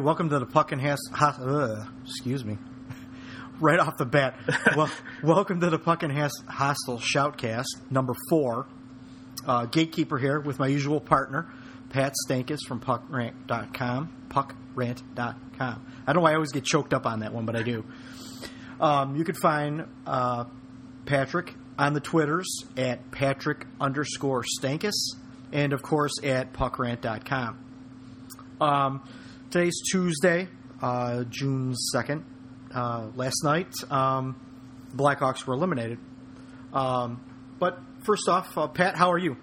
Everybody. Welcome to the Puck and Has. Ha, uh, excuse me. right off the bat, well, welcome to the Puck and Has Hostile Shoutcast number four. Uh, gatekeeper here with my usual partner, Pat Stankus from PuckRant.com. PuckRant.com. I don't know why I always get choked up on that one, but I do. Um, you can find uh, Patrick on the Twitters at Patrick underscore Stankus, and of course at PuckRant.com. Um, today's Tuesday, uh, June 2nd. Uh, last night, um, Blackhawks were eliminated. Um, but first off, uh, Pat, how are you?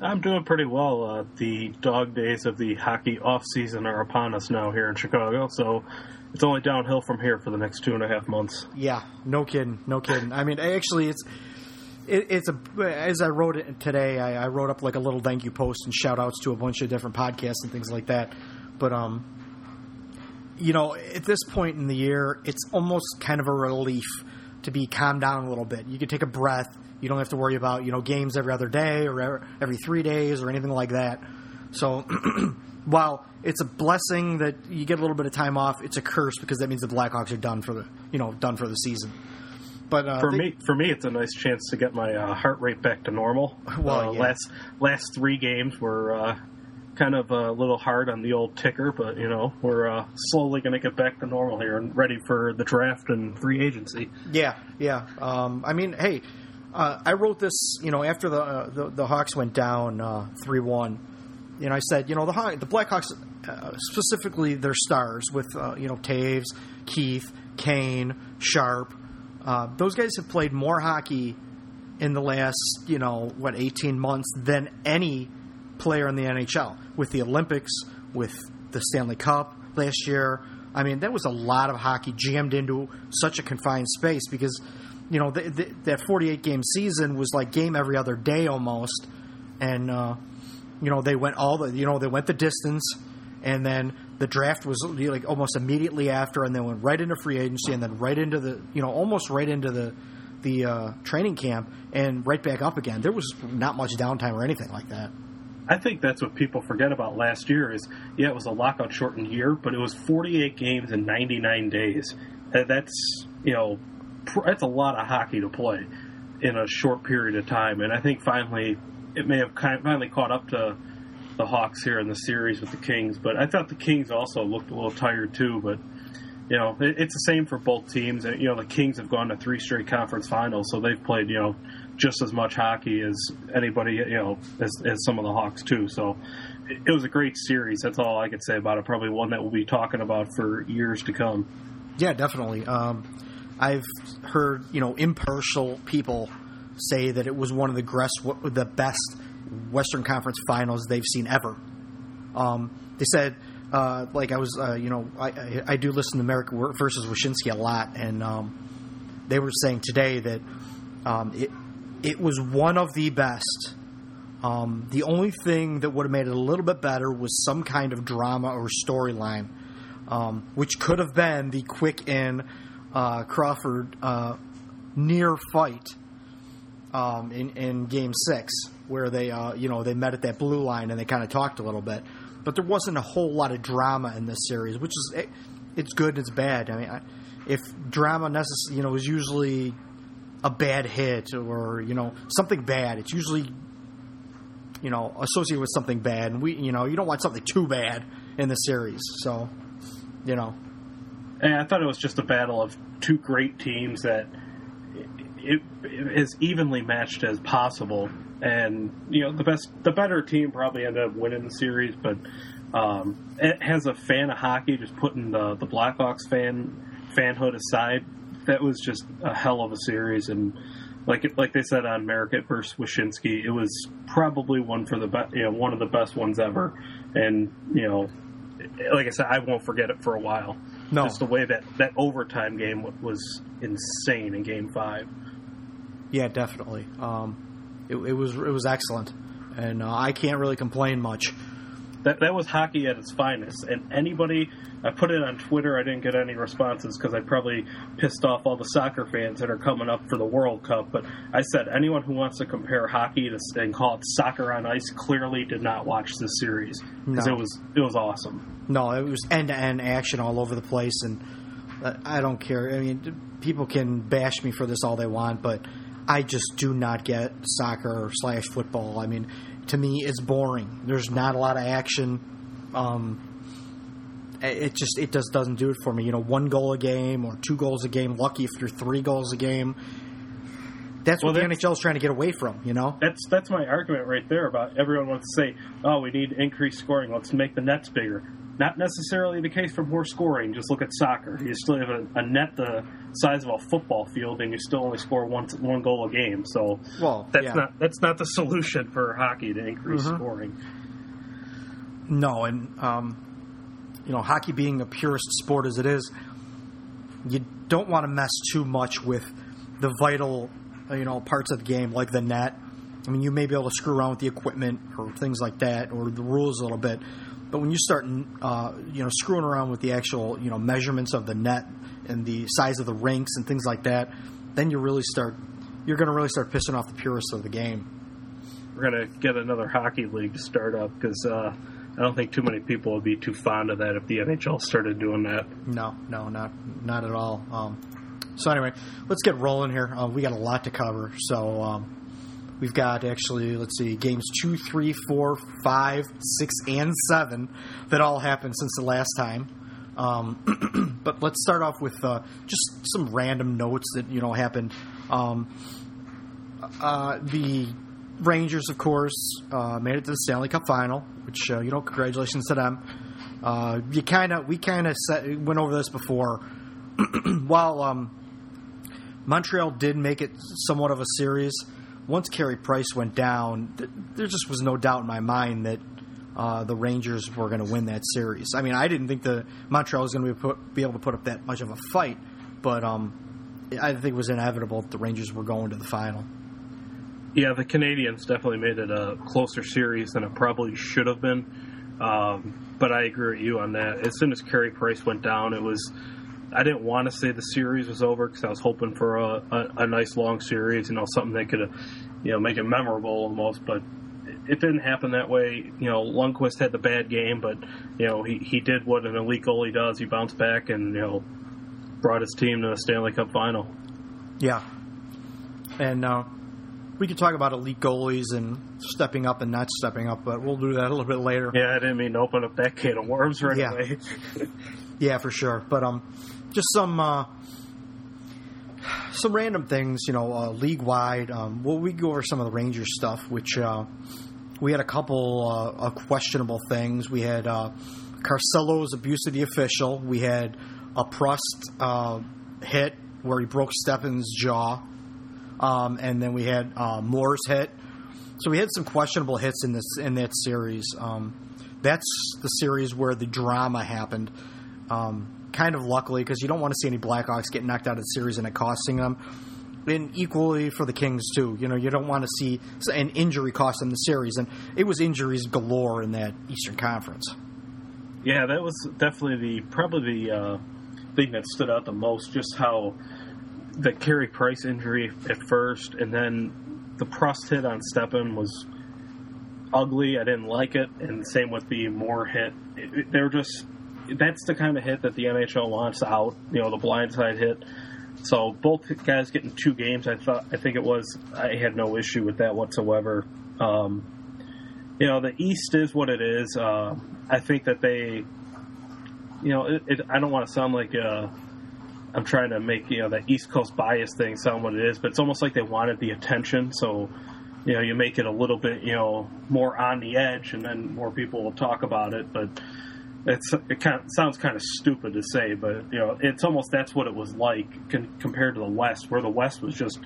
I'm doing pretty well. Uh, the dog days of the hockey off season are upon us now here in Chicago, so it's only downhill from here for the next two and a half months. Yeah, no kidding, no kidding. I mean, actually, it's it, it's a as I wrote it today. I, I wrote up like a little thank you post and shout outs to a bunch of different podcasts and things like that. But um, you know, at this point in the year, it's almost kind of a relief to be calmed down a little bit. You can take a breath. You don't have to worry about you know games every other day or every three days or anything like that. So while it's a blessing that you get a little bit of time off, it's a curse because that means the Blackhawks are done for the you know done for the season. But uh, for they- me, for me, it's a nice chance to get my uh, heart rate back to normal. Well, uh, yeah. last last three games were uh, kind of a little hard on the old ticker, but you know we're uh, slowly going to get back to normal here and ready for the draft and free agency. Yeah, yeah. Um, I mean, hey, uh, I wrote this, you know, after the uh, the, the Hawks went down three one. You know, I said, you know, the Haw- the Blackhawks, uh, specifically their stars with uh, you know Toews, Keith, Kane, Sharp. Uh, those guys have played more hockey in the last, you know, what eighteen months than any player in the NHL. With the Olympics, with the Stanley Cup last year, I mean, that was a lot of hockey jammed into such a confined space because, you know, the, the, that 48 game season was like game every other day almost. And, uh, you know, they went all the, you know, they went the distance. And then the draft was like almost immediately after, and then went right into free agency, and then right into the, you know, almost right into the the uh, training camp, and right back up again. There was not much downtime or anything like that. I think that's what people forget about last year is yeah, it was a lockout shortened year, but it was 48 games in 99 days. That's you know that's a lot of hockey to play in a short period of time, and I think finally it may have kind finally caught up to the Hawks here in the series with the Kings. But I thought the Kings also looked a little tired too, but. You know, it- it's the same for both teams. You know, the Kings have gone to three straight conference finals, so they've played, you know, just as much hockey as anybody, you know, as, as some of the Hawks too. So it, was a great series. That's all I could say about it. Probably one that we'll be talking about for years to come. Yeah, definitely. Um, I've heard you know impartial people say that it was one of the the best Western Conference Finals they've seen ever. Um, they said, uh, like I was, uh, you know, I, I, I do listen to Marek versus Wyshynski a lot, and um, they were saying today that um, it it was one of the best. Um, the only thing that would have made it a little bit better was some kind of drama or storyline, um, which could have been the quick in uh, Crawford uh, near fight um, in, in Game Six, where they uh, you know they met at that blue line and they kind of talked a little bit, but there wasn't a whole lot of drama in this series, which is it, it's good, it's bad. I mean, I, if drama necess- you know is usually a bad hit or you know something bad, it's usually you know associated with something bad, and we you know you don't want something too bad in the series, so you know. And I thought it was just a battle of two great teams that it, it is evenly matched as possible. And you know the best, the better team probably ended up winning the series, but um, as a fan of hockey, just putting the the Blackhawks fan fanhood aside, that was just a hell of a series. And like like they said on Marek versus Wyshynski, it was probably one for the you know one of the best ones ever. And you know, like I said, I won't forget it for a while. No. Just the way that that overtime game was insane in Game Five. Yeah, definitely. Um, it, it was it was excellent, and uh, I can't really complain much. That that was hockey at its finest. And anybody, I put it on Twitter. I didn't get any responses because I probably pissed off all the soccer fans that are coming up for the World Cup. But I said anyone who wants to compare hockey to and call it soccer on ice clearly did not watch this series because No. it was it was awesome. No, it was end to end action all over the place, and uh, I don't care. I mean, people can bash me for this all they want, but I just do not get soccer slash football. I mean, to me, it's boring. There's not a lot of action. Um, it just it just doesn't do it for me. You know, one goal a game or two goals a game. Lucky if you're three goals a game. That's Well, what the NHL is trying to get away from. You know. That's that's my argument right there about everyone wants to say, oh, we need increased scoring. Let's make the nets bigger. Not necessarily the case for more scoring. Just look at soccer. You still have a, a net the size of a football field, and you still only score one one goal a game. So Well, that's yeah. not that's not the solution for hockey to increase Mhm. scoring. No, and um, you know, hockey being the purest sport as it is, you don't want to mess too much with the vital, uh, you know, parts of the game like the net. I mean, you may be able to screw around with the equipment or things like that, or the rules a little bit. But when you start, uh, you know, screwing around with the actual, you know, measurements of the net and the size of the rinks and things like that, then you really start, you're going to really start pissing off the purists of the game. We're gonna get another hockey league to start up because uh, I don't think too many people would be too fond of that if the NHL started doing that. No, no, not not at all. Um, so anyway, let's get rolling here. Uh, we got a lot to cover. So um, we've got actually, let's see, games two, three, four, five, six, and seven that all happened since the last time. Um, but let's start off with uh, just some random notes that you know happened. Um, uh, the Rangers, of course, uh, made it to the Stanley Cup final, which uh, you know, congratulations to them. Uh, you kind of, we kind of went over this before. While um, Montreal did make it somewhat of a series, once Carey Price went down, th- there just was no doubt in my mind that uh, the Rangers were going to win that series. I mean, I didn't think the Montreal was going to be, be able to put up that much of a fight, but um, I think it was inevitable that the Rangers were going to the final. Yeah, the Canadiens definitely made it a closer series than it probably should have been. Um, but I agree with you on that. As soon as Carey Price went down, it was. I didn't want to say the series was over because I was hoping for a, a, a nice long series, you know, something that could, you know, make it memorable almost. But it didn't happen that way. You know, Lundqvist had the bad game, but you know he he did what an elite goalie does. He bounced back and you know brought his team to the Stanley Cup final. Yeah, and uh, we could talk about elite goalies and stepping up and not stepping up, but we'll do that a little bit later. Yeah, I didn't mean to open up that can of worms right Yeah. away. Yeah, for sure. But um, just some uh, some random things, you know, uh, league wide. Um, well, we go over some of the Rangers stuff, which uh, we had a couple uh, questionable things. We had uh, Carcillo's abuse of the official. We had a Prust uh, hit where he broke Stepan's jaw, um, and then we had Moore's hit. So we had some questionable hits in this in that series. Um, that's the series where the drama happened. Um, kind of luckily, because you don't want to see any Blackhawks get knocked out of the series and it costing them. And equally for the Kings too. You know, you don't want to see an injury cost them the series, and it was injuries galore in that Eastern Conference. Yeah, that was definitely the probably the uh, thing that stood out the most. Just how the Carey Price injury at first, and then the Prust hit on Stepan was ugly. I didn't like it, and same with the Moore hit. It, it, they're just that's the kind of hit that the NHL wants out. You know, the blindside hit. So both guys getting two games, I thought I think it was. I had no issue with that whatsoever. Um, you know, the East is what it is. Uh, I think that they, you know, it, it, I don't want to sound like uh, I'm trying to make you know that East Coast bias thing sound what it is, but it's almost like they wanted the attention. So, you know, you make it a little bit you know more on the edge, and then more people will talk about it. But it's it kind of, sounds kind of stupid to say, but you know, it's almost that's what it was like con- compared to the West, where the West was just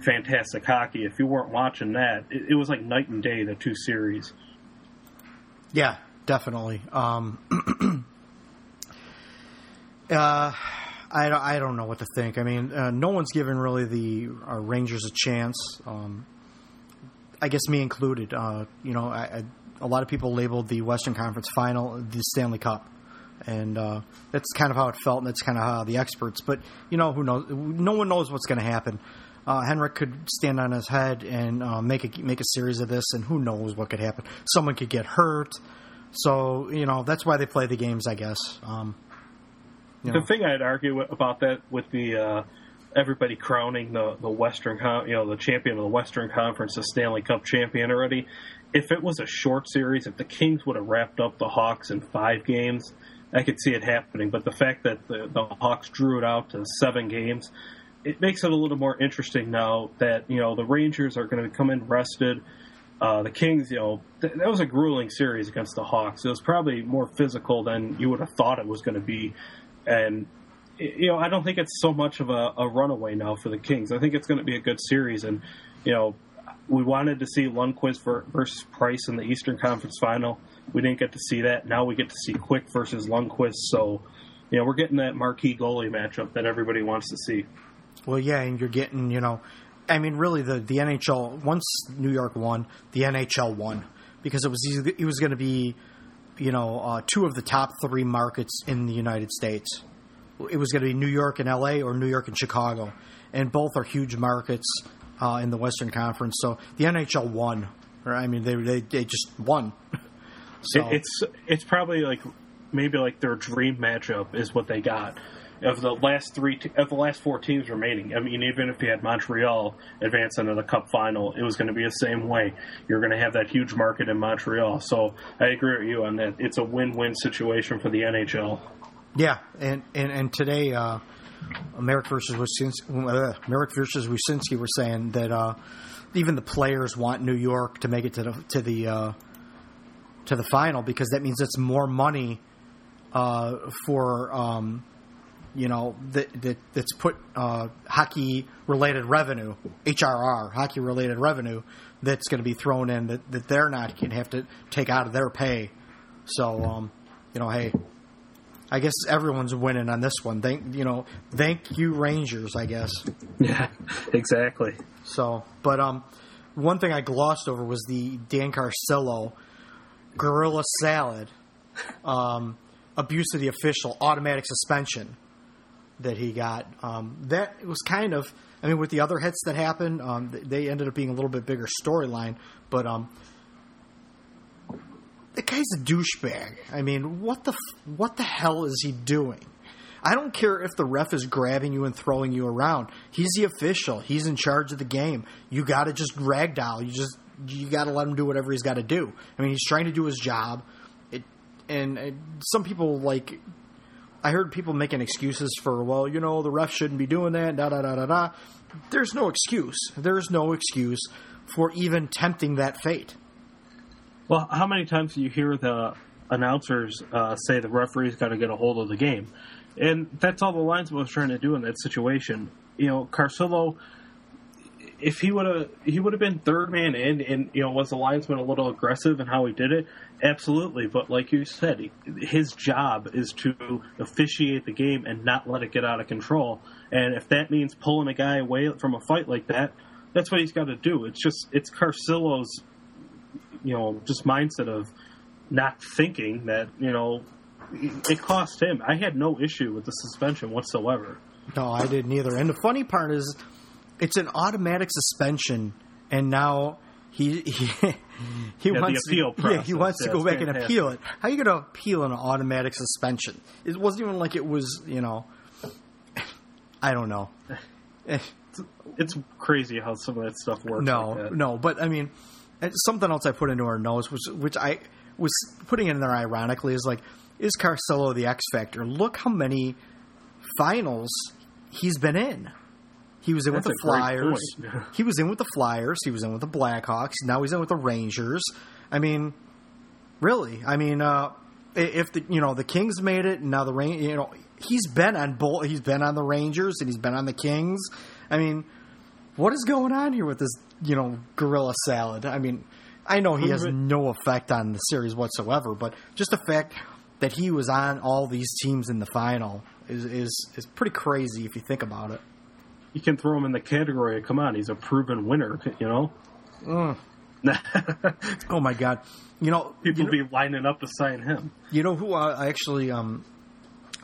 fantastic hockey. If you weren't watching that, it, it was like night and day. The two series. Yeah, definitely. Um, uh, I, I don't know what to think. I mean, uh, no one's given really the uh, Rangers a chance. Um, I guess me included. Uh, you know, I, I, a lot of people labeled the Western Conference Final the Stanley Cup, and uh, that's kind of how it felt, and that's kind of how the experts. But you know, who knows? No one knows what's going to happen. Uh, Henrik could stand on his head and uh, make a make a series of this, and who knows what could happen? Someone could get hurt. So you know that's why they play the games, I guess. Um, you know. The thing I'd argue about that with the uh, everybody crowning the the Western, you know, the champion of the Western Conference, the Stanley Cup champion already. If it was a short series, if the Kings would have wrapped up the Hawks in five games, I could see it happening. But the fact that the, the Hawks drew it out to seven games, it makes it a little more interesting now that you know the Rangers are going to come in rested. Uh, the Kings, you know, th- that was a grueling series against the Hawks. It was probably more physical than you would have thought it was going to be, and you know, I don't think it's so much of a, a runaway now for the Kings. I think it's going to be a good series, and you know, we wanted to see Lundqvist versus Price in the Eastern Conference Final. We didn't get to see that. Now we get to see Quick versus Lundqvist. So, you know, we're getting that marquee goalie matchup that everybody wants to see. Well, yeah, and you're getting, you know, I mean, really, the the NHL once New York won, the NHL won because it was it was going to be, you know, uh, two of the top three markets in the United States. It was going to be New York and L.A. or New York and Chicago, and both are huge markets uh, in the Western Conference. So the NHL won. Or, I mean, they they, they just won. so. It's it's probably like maybe like their dream matchup is what they got of the last three of the last four teams remaining. I mean, even if you had Montreal advance into the Cup final, it was going to be the same way. You're going to have that huge market in Montreal. So I agree with you on that. It's a win-win situation for the NHL. Yeah, and and, and today, uh, Marek versus Wyshynski, uh, Marek versus Wyshynski were saying that uh, even the players want New York to make it to the to the uh, to the final because that means it's more money uh, for um, you know that, that that's put uh, hockey related revenue HRR hockey related revenue that's going to be thrown in that, that they're not going to have to take out of their pay. So um, you know, hey, I guess everyone's winning on this one. Thank you know, thank you Rangers. I guess. Yeah, exactly. So, but um, one thing I glossed over was the Dan Carcillo gorilla salad um, abuse of the official automatic suspension that he got. Um, that was kind of, I mean, with the other hits that happened, um, they ended up being a little bit bigger storyline. But um, the guy's a douchebag. I mean, what the what the hell is he doing? I don't care if the ref is grabbing you and throwing you around. He's the official. He's in charge of the game. You got to just ragdoll. You just you got to let him do whatever he's got to do. I mean, he's trying to do his job. It, and, and some people like I heard people making excuses for, well, you know, the ref shouldn't be doing that, da da da da da. There's no excuse. There's no excuse for even tempting that fate. Well, how many times do you hear the announcers uh, say the referee's got to get a hold of the game? And that's all the linesman was trying to do in that situation. You know, Carcillo if he would have he would have been third man in and you know was the linesman a little aggressive in how he did it absolutely but like you said his job is to officiate the game and not let it get out of control and if that means pulling a guy away from a fight like that that's what he's got to do it's just it's Carcillo's you know just mindset of not thinking that you know it cost him I had no issue with the suspension whatsoever no I didn't either and the funny part is it's an automatic suspension, and now he he, he the wants appeal to, yeah he process, wants to go back and appeal it. How are you going to appeal an automatic suspension? It wasn't even like it was you know. I don't know. It's crazy how some of that stuff works. No, like no, but I mean, it's something else I put into our notes, which which I was putting in there ironically is like, is Carcillo the X factor? Look how many finals he's been in. He was in That's with the Flyers. he was in with the Flyers. He was in with the Blackhawks. Now he's in with the Rangers. I mean, really? I mean, uh, if the you know the Kings made it, and now the Rain, you know, he's been on both. He's been on the Rangers and he's been on the Kings. I mean, what is going on here with this? You know, gorilla salad. I mean, I know he has no effect on the series whatsoever, but just the fact that he was on all these teams in the final is is is pretty crazy if you think about it. You can throw him in the category. of, Come on, he's a proven winner. You know, Oh my god! You know, people you know, be lining up to sign him. You know who I actually um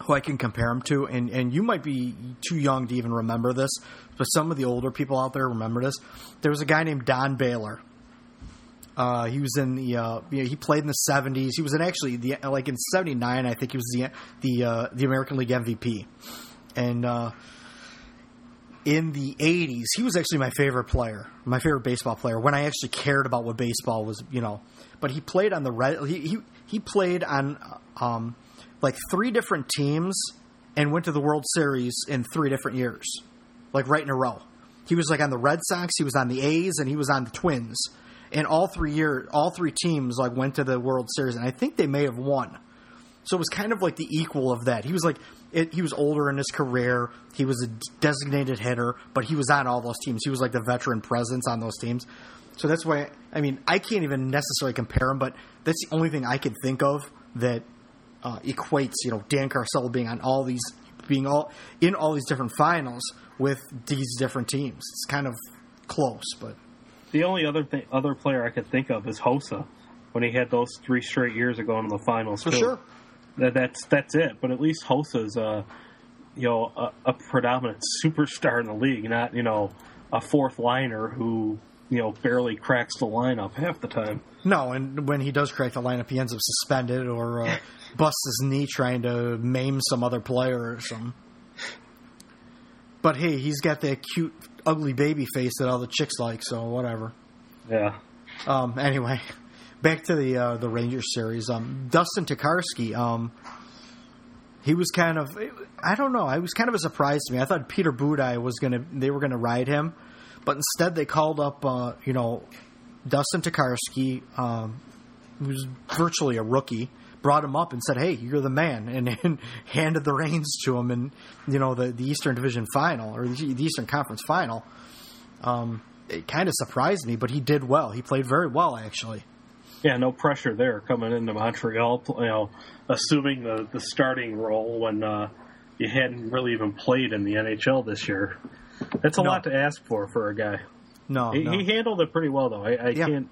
who I can compare him to, and and you might be too young to even remember this, but some of the older people out there remember this. There was a guy named Don Baylor. Uh, he was in the uh, you know, he played in the seventies. He was in actually the like in seventy nine. I think he was the the uh, the American League MVP, and uh, in the 80s, he was actually my favorite player, my favorite baseball player when I actually cared about what baseball was, you know. But he played on the red. He he, he played on um, like three different teams and went to the World Series in three different years, like right in a row. He was like on the Red Sox, he was on the A's, and he was on the Twins. And all three year, all three teams like went to the World Series, and I think they may have won. So it was kind of like the equal of that. He was like it, he was older in his career. He was a designated hitter, but he was on all those teams. He was like the veteran presence on those teams. So that's why I mean I can't even necessarily compare him, but that's the only thing I could think of that uh, equates you know Dan Carcel being on all these being all in all these different finals with these different teams. It's kind of close, but The only other thing, other player I could think of is Hossa, when he had those three straight years of going to the finals. for too. sure. That, that's that's it. But at least Hossa's, a you know, a, a predominant superstar in the league, not you know a fourth liner who you know barely cracks the lineup half the time. No, and when he does crack the lineup, he ends up suspended or uh, busts his knee trying to maim some other player or something. But hey, he's got that cute, ugly baby face that all the chicks like, so whatever. Yeah, Um, anyway, back to the uh, the Rangers series. Um, Dustin Tokarski, um, he was kind of I don't know. I was kind of a surprise to me. I thought Peter Budaj was gonna they were gonna ride him, but instead they called up uh, you know Dustin Tokarski, um, who's virtually a rookie. Brought him up and said, "Hey, you're the man," and, and handed the reins to him in you know the, the Eastern Division final or the Eastern Conference final. Um, it kind of surprised me, but he did well. He played very well, actually. yeah, no pressure there coming into Montreal. You know, assuming the the starting role when uh, you hadn't really even played in the NHL this year. That's a No. lot to ask for for a guy. No, He, no. he handled it pretty well, though. I, I Yeah. can't.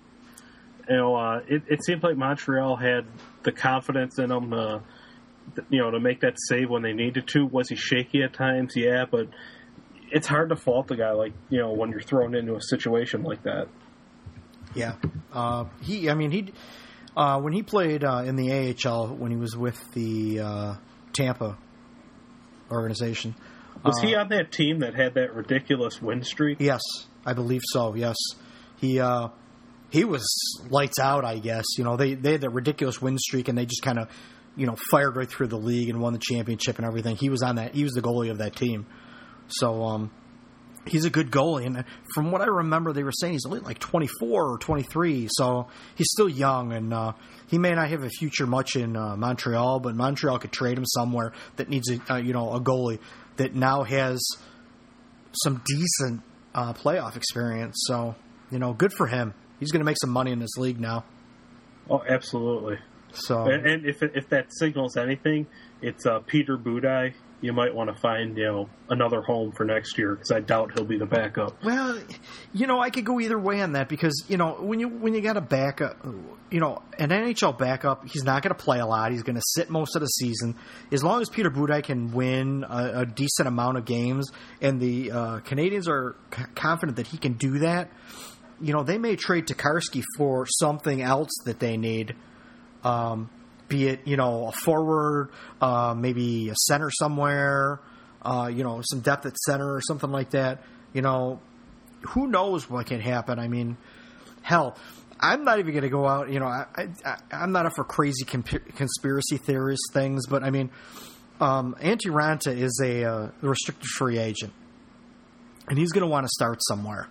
You know, uh, it, it seemed like Montreal had the confidence in him, uh, you know, to make that save when they needed to. Was he shaky at times? Yeah, but it's hard to fault the guy like you know when you're thrown into a situation like that. yeah. Uh, he, I mean, he uh, when he played uh, in the AHL when he was with the uh, Tampa organization. Was he Uh, on that team that had that ridiculous win streak? Yes, I believe so. Yes, he uh, he was lights out. I guess you know they they had that ridiculous win streak and they just kind of you know fired right through the league and won the championship and everything. He was on that. He was the goalie of that team. So um, he's a good goalie, and from what I remember, they were saying he's only like 24 or 23, so he's still young, and uh, he may not have a future much in uh, Montreal, but Montreal could trade him somewhere that needs a uh, you know a goalie that now has some decent uh, playoff experience. So you know, good for him. He's going to make some money in this league now. Oh, absolutely. So And, and if if that signals anything, it's uh, Peter Budaj. You might want to find you know another home for next year because I doubt he'll be the backup. Well, you know, I could go either way on that because you know when you when you got a backup, you know, an NHL backup, he's not going to play a lot. He's going to sit most of the season. As long as Peter Budaj can win a, a decent amount of games, and the uh, Canadiens are c- confident that he can do that, you know, they may trade Tokarski for something else that they need. Um, be it, you know, a forward, uh, maybe a center somewhere, uh, you know, some depth at center or something like that. You know, who knows what can happen? I mean, hell, I'm not even going to go out. You know, I, I'm not up for crazy comp- conspiracy theorist things, but I mean, um, Antti Raanta is a uh, restricted free agent, and he's going to want to start somewhere.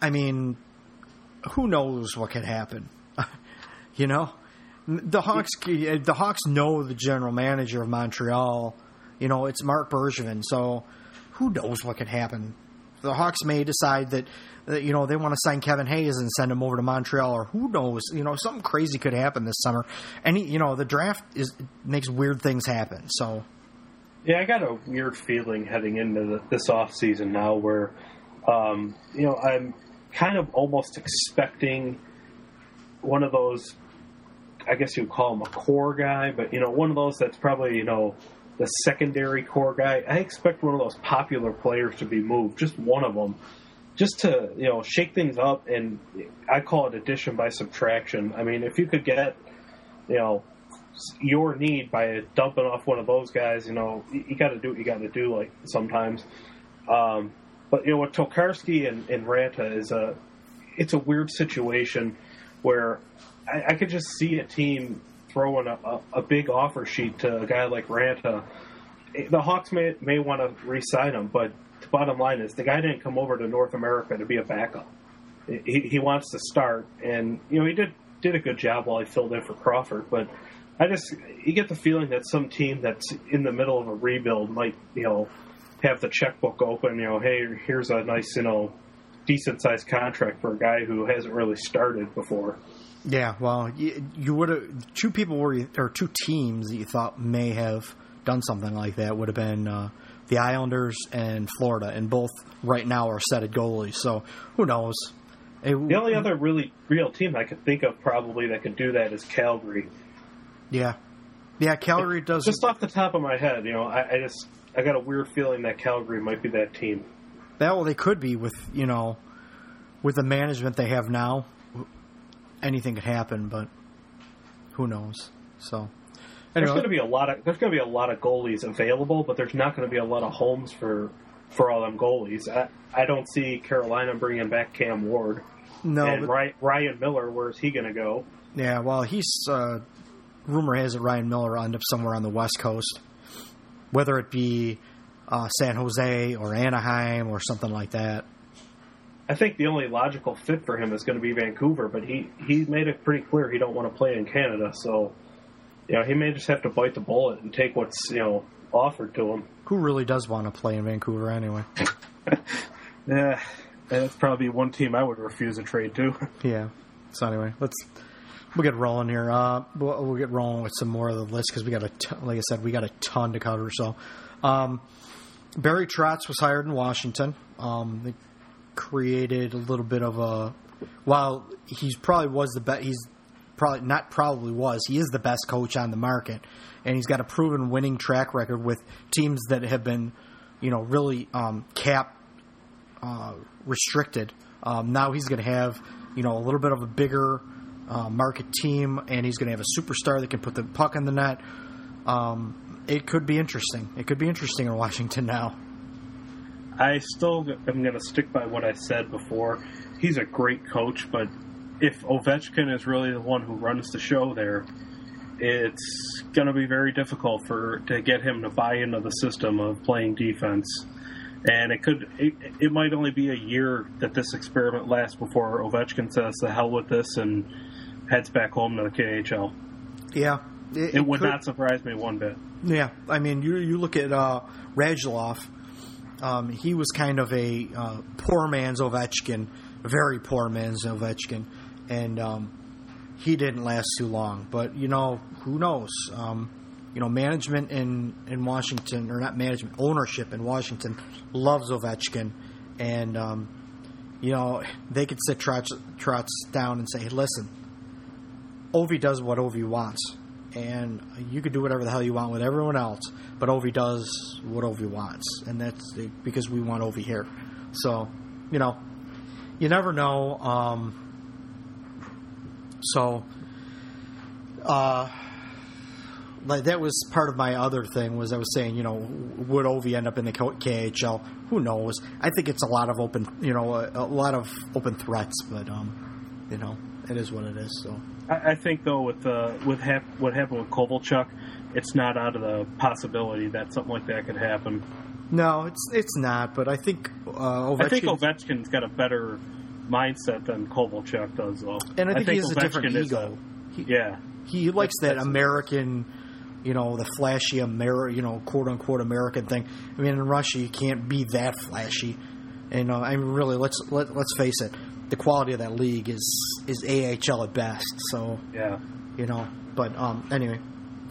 I mean, who knows what can happen? you know, the Hawks. The Hawks know the general manager of Montreal. You know, it's Marc Bergevin. So, who knows what could happen? The Hawks may decide that, you know they want to sign Kevin Hayes and send him over to Montreal, or who knows? You know, something crazy could happen this summer. And you know, the draft is makes weird things happen. So, yeah, I got a weird feeling heading into the, this off season now, where um, you know I'm kind of almost expecting one of those. I guess you would call him a core guy, but you know, one of those that's probably you know the secondary core guy. I expect one of those popular players to be moved, just one of them, just to you know shake things up. And I call it addition by subtraction. I mean, if you could get you know your need by dumping off one of those guys, you know you, got to do what you got to do. Like sometimes, um, but you know with Tokarski and, and Raanta is a it's a weird situation where I, I could just see a team throwing a, a, a, big offer sheet to a guy like Raanta. the Hawks may may want to re-sign him, but the bottom line is the guy didn't come over to North America to be a backup. He, he wants to start, and you know he did did a good job while he filled in for Crawford. But I just you get the feeling that some team that's in the middle of a rebuild might you know have the checkbook open. You know, hey, here's a nice you know decent sized contract for a guy who hasn't really started before. Yeah, well, you, you would have two people were or two teams that you thought may have done something like that would have been uh, the Islanders and Florida, and both right now are set at goalies. So who knows? It, the only other really real team I could think of probably that could do that is Calgary. Yeah, yeah, Calgary does. Just off the top of my head, you know, I, I just I got a weird feeling that Calgary might be that team. That well, they could be with you know, with the management they have now anything could happen, but who knows? So anyway. there's going to be a lot of there's going to be a lot of goalies available, but there's not going to be a lot of homes for for all them goalies. I I don't see Carolina bringing back Cam Ward. No, and but, Ryan Miller, where's he going to go? Yeah, well, he's uh, rumor has it Ryan Miller will end up somewhere on the West Coast, whether it be uh, San Jose or Anaheim or something like that. I think the only logical fit for him is going to be Vancouver, but he he made it pretty clear he don't want to play in Canada, so you know he may just have to bite the bullet and take what's you know offered to him. Who really does want to play in Vancouver anyway? yeah, that's probably one team I would refuse a trade to. yeah. So anyway, let's we'll get rolling here. Uh, we'll, we'll get rolling with some more of the list because we got a t- like I said we got a ton to cover. So. Um, Barry Trotz was hired in Washington. Um, created a little bit of a. While he's probably was the best, he's probably not probably was. He is the best coach on the market, and he's got a proven winning track record with teams that have been, you know, really um, cap uh, restricted. Um, now he's going to have, you know, a little bit of a bigger uh, market team, and he's going to have a superstar that can put the puck in the net. Um, it could be interesting. It could be interesting in Washington now. I still am going to stick by what I said before. He's a great coach, but if Ovechkin is really the one who runs the show there, it's going to be very difficult for to get him to buy into the system of playing defense. And it could, it, it might only be a year that this experiment lasts before Ovechkin says the hell with this and heads back home to the KHL. Yeah, it, it would could, not surprise me one bit. Yeah, I mean, you you look at uh, Radulov um, he was kind of a uh, poor man's Ovechkin, very poor man's Ovechkin, and um, he didn't last too long. But you know, who knows? Um, you know, management in in Washington, or not management, ownership in Washington loves Ovechkin, and um, you know they could sit Trotz, Trotz down and say, "Listen, Ovi does what Ovi wants." And you can do whatever the hell you want with everyone else, but Ovi does what Ovi wants, and that's because we want Ovi here. So, you know, you never know. Um, so, uh, like that was part of my other thing was I was saying, you know, would Ovi end up in the KHL? Who knows? I think it's a lot of open, you know, a, a lot of open threats, but um, you know, it is what it is. So I, I think though with uh, with hap- what happened with Kovalchuk, it's not out of the possibility that something like that could happen. no, it's it's not. But I think uh, Ovechkin, I think Ovechkin's got a better mindset than Kovalchuk does, though. and I think, he has a different Ovechkin ego. He, yeah, he likes that that's- American, you know, the flashy Ameri- you know, quote unquote American thing. I mean, in Russia, you can't be that flashy. And uh, I mean, really, let's let, let's face it, the quality of that league is is AHL at best. So yeah. you know, but um, anyway,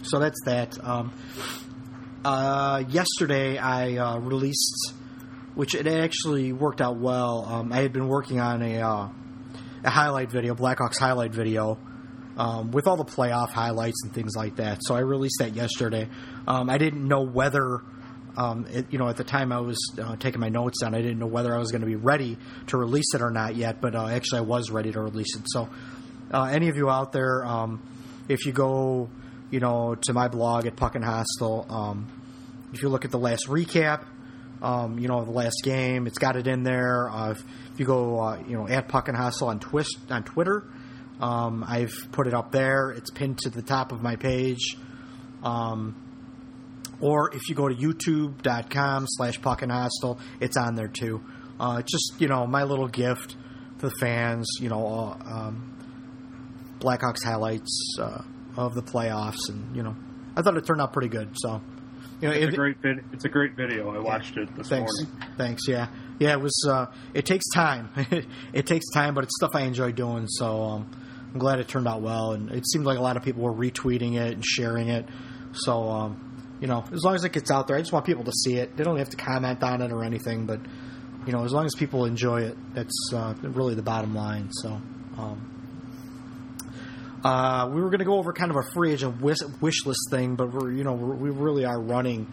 so that's that. Um, uh, yesterday, I uh, released, which it actually worked out well. Um, I had been working on a uh, a highlight video, Blackhawks highlight video, um, with all the playoff highlights and things like that. So I released that yesterday. Um, I didn't know whether. Um, it, you know, at the time I was uh, taking my notes down, I didn't know whether I was going to be ready to release it or not yet. But uh, actually, I was ready to release it. So, uh, any of you out there, um, if you go, you know, to my blog at Puckin Hostile, um, if you look at the last recap, um, you know, the last game, it's got it in there. Uh, if, if you go, uh, you know, at Puckin Hostile on twist on Twitter, um, I've put it up there. It's pinned to the top of my page. Um, or if you go to youtube.com slash puck and hostel, it's on there too. Uh, just, you know, my little gift to the fans, you know, um, Blackhawks highlights uh, of the playoffs. And, you know, I thought it turned out pretty good. So, you know, It's it- a great vid- It's a great video. I watched it this Thanks. morning. Thanks. Yeah. Yeah. It was. Uh, it takes time. it takes time, but it's stuff I enjoy doing. So um, I'm glad it turned out well, and it seemed like a lot of people were retweeting it and sharing it. So um, you know, as long as it gets out there, I just want people to see it. They don't have to comment on it or anything, but you know, as long as people enjoy it, that's uh, really the bottom line. So. Um, uh, we were going to go over kind of a free agent wish, wish list thing, but we're you know we're, we really are running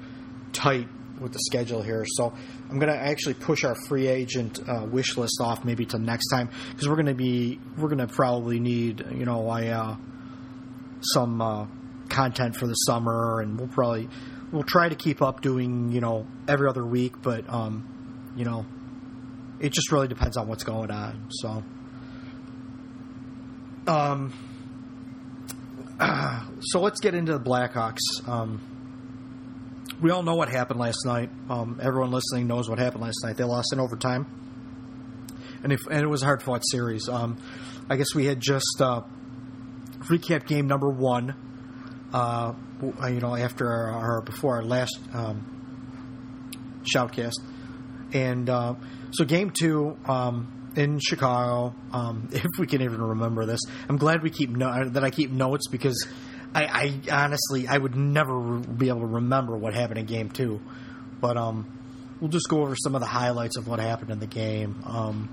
tight with the schedule here. So I'm going to actually push our free agent uh, wish list off maybe till next time because we're going to be we're going to probably need you know I, uh, some uh, content for the summer, and we'll probably we'll try to keep up doing you know every other week, but um, you know it just really depends on what's going on. So. Um, so let's get into the Blackhawks. Um, we all know what happened last night. Um, everyone listening knows what happened last night. They lost in overtime, and, if, and it was a hard fought series. Um, I guess we had just uh, recap game number one. Uh, you know, after our, before our last um, shoutcast, and uh, so game two um, in Chicago. Um, if we can even remember this, I'm glad we keep no- that I keep notes because I, I honestly I would never re- be able to remember what happened in game two. But um, we'll just go over some of the highlights of what happened in the game. Um,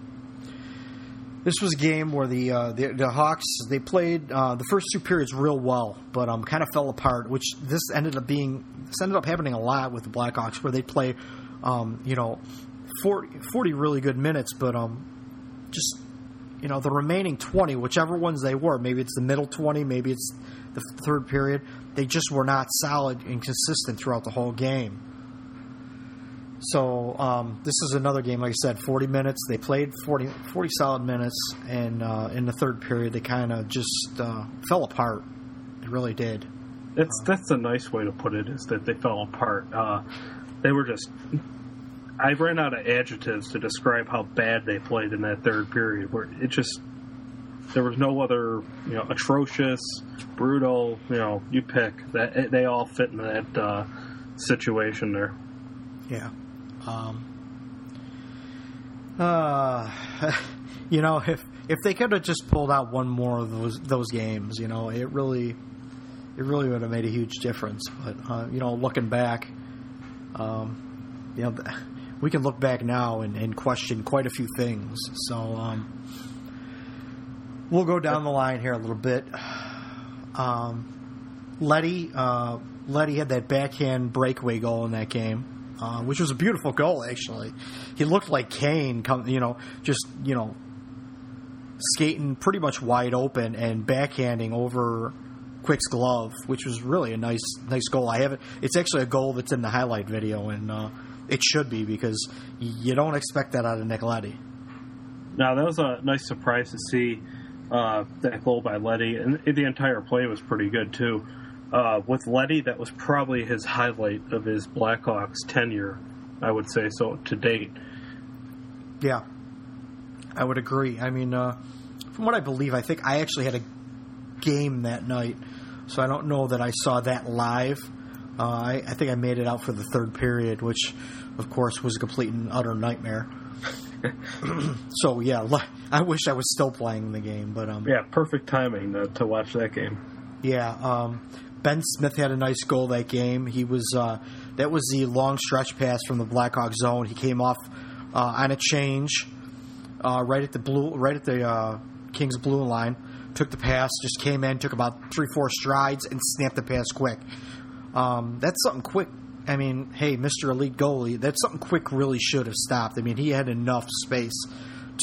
this was a game where the uh, the, the Hawks they played uh, the first two periods real well, but um, kind of fell apart. Which this ended up being this ended up happening a lot with the Blackhawks, where they play, um, you know, 40, 40 really good minutes, but um, just you know the remaining twenty, whichever ones they were, maybe it's the middle twenty, maybe it's the third period, they just were not solid and consistent throughout the whole game. So um, this is another game, like I said, 40 minutes. They played 40, 40 solid minutes, and uh, in the third period, they kind of just uh, fell apart. They really did. That's that's a nice way to put it. Is that they fell apart. Uh, they were just. I ran out of adjectives to describe how bad they played in that third period. Where it just there was no other, you know, atrocious, brutal. You know, you pick that they all fit in that uh, situation there. Yeah. Um, uh, you know, if if they could have just pulled out one more of those those games, you know, it really it really would have made a huge difference. But uh, you know, looking back, um, you know, we can look back now and, and question quite a few things. So um, we'll go down the line here a little bit. Um, Leddy, uh, Leddy had that backhand breakaway goal in that game, uh, which was a beautiful goal. Actually, he looked like Kane, come, you know, just you know, skating pretty much wide open and backhanding over Quick's glove, which was really a nice nice goal. I haven't. It's actually a goal that's in the highlight video, and uh, it should be because you don't expect that out of Nick Leddy. Now that was a nice surprise to see uh, that goal by Leddy, and the entire play was pretty good too. Uh, with Leddy, that was probably his highlight of his Blackhawks tenure, I would say so to date. Yeah, I would agree. I mean, uh, from what I believe, I think I actually had a game that night, so I don't know that I saw that live. Uh, I, I, think I made it out for the third period, which, of course, was a complete and utter nightmare. so yeah, I wish I was still playing the game, but um, yeah, perfect timing to, to watch that game. Yeah, um, Ben Smith had a nice goal that game. He was uh, that was the long stretch pass from the Blackhawk zone. He came off uh, on a change uh, right at the blue, right at the uh, Kings blue line. Took the pass, just came in, took about three, four strides, and snapped the pass quick. Um, that's something quick I mean, hey, Mr. Elite goalie, that's something Quick really should have stopped. I mean, he had enough space